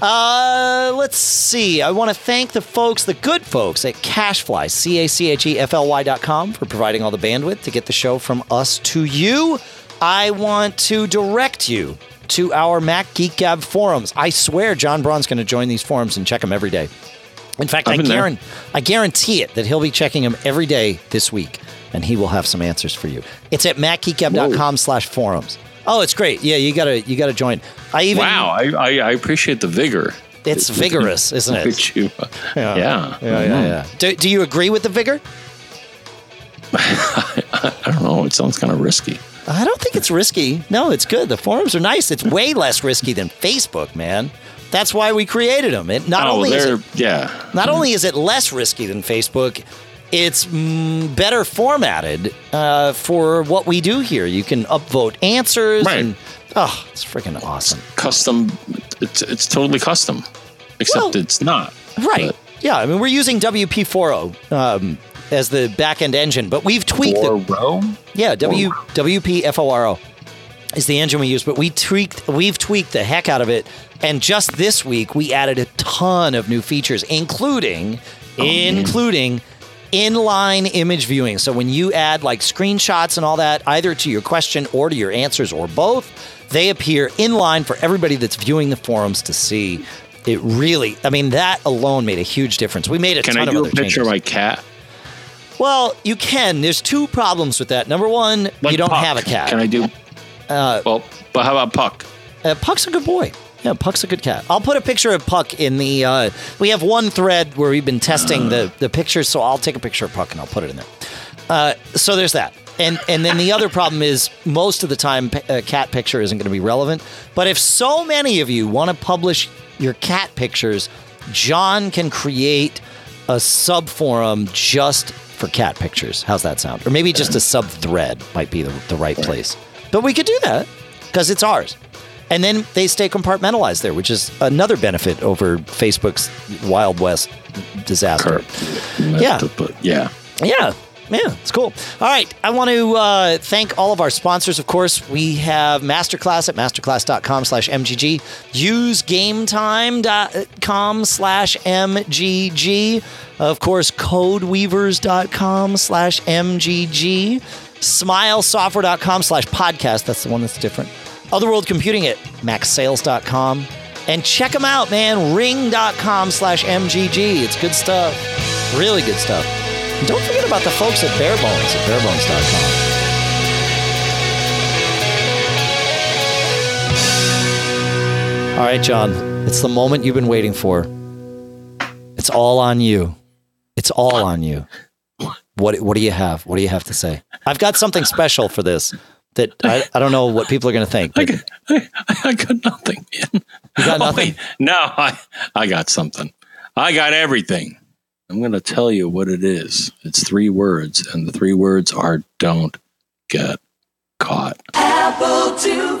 Uh, let's see. I want to thank the folks, the good folks at CacheFly, C A C H E F L Y dot com, for providing all the bandwidth to get the show from us to you. I want to direct you to our Mac Geek Gab forums. I swear John Braun's going to join these forums and check them every day. In fact, I, I've been there. guarantee, I guarantee it that he'll be checking them every day this week, and he will have some answers for you. It's at macgeekgab.com slash forums. Oh, it's great. Yeah, you gotta you gotta join. I even Wow. I, I, I appreciate the vigor. it's vigorous, isn't it? Which you, uh, yeah. Yeah, yeah, mm-hmm. yeah. Do, do you agree with the vigor? I don't know. It sounds kind of risky. I don't think it's risky. No, it's good. The forums are nice. It's way less risky than Facebook, man. That's why we created them. It not oh, only is it, yeah. not only is it less risky than Facebook, it's mm, better formatted uh, for what we do here. You can upvote answers, Right. and oh, it's freaking awesome. Custom. It's it's totally custom, except Well, it's not. Right. But- Yeah, I mean we're using wpForo um, as the back end engine, but we've tweaked the Or row. Yeah, W WPFORO is the engine we use, but we tweaked we've tweaked the heck out of it. And just this week we added a ton of new features, including including inline image viewing. So when you add like screenshots and all that, either to your question or to your answers or both, they appear inline for everybody that's viewing the forums to see. It really, I mean, that alone made a huge difference. We made a Can ton I of do a picture changes. of my cat? well, you can. There's two problems with that. Number one, Like you don't Puck. have a cat. Can I do? Uh, Well, but how about Puck? Uh, Puck's a good boy. Yeah, Puck's a good cat. I'll put a picture of Puck in the. Uh, we have one thread where we've been testing the the pictures, so I'll take a picture of Puck and I'll put it in there. Uh, so there's that. And and then the other problem is most of the time a cat picture isn't going to be relevant. But if so many of you want to publish your cat pictures, John can create a sub forum just for cat pictures. How's that sound? Or maybe just a sub thread might be the, the right place. But we could do that because it's ours. And then they stay compartmentalized there, which is another benefit over Facebook's Wild West disaster. Yeah. yeah. Yeah. Yeah, it's cool. All right. I want to uh, thank all of our sponsors, of course. We have Masterclass at masterclass.com slash MGG. Use gametime.com slash MGG. Of course, codeweavers.com slash MGG. Smilesoftware.com slash podcast. That's the one that's different. Other World Computing at macsales.com. And check them out, man. Ring.com slash MGG. It's good stuff. Really good stuff. And don't forget about the folks at Barebones at barebones.com. All right, John. It's the moment you've been waiting for. It's all on you. It's all on you. What what do you have? What do you have to say? I've got something special for this that I, I don't know what people are going to think. I got, I, I got nothing. You got oh, nothing? Oh, no, I, I got something. I got everything. I'm going to tell you what it is. It's three words, and the three words are don't get caught. Apple II forever. Make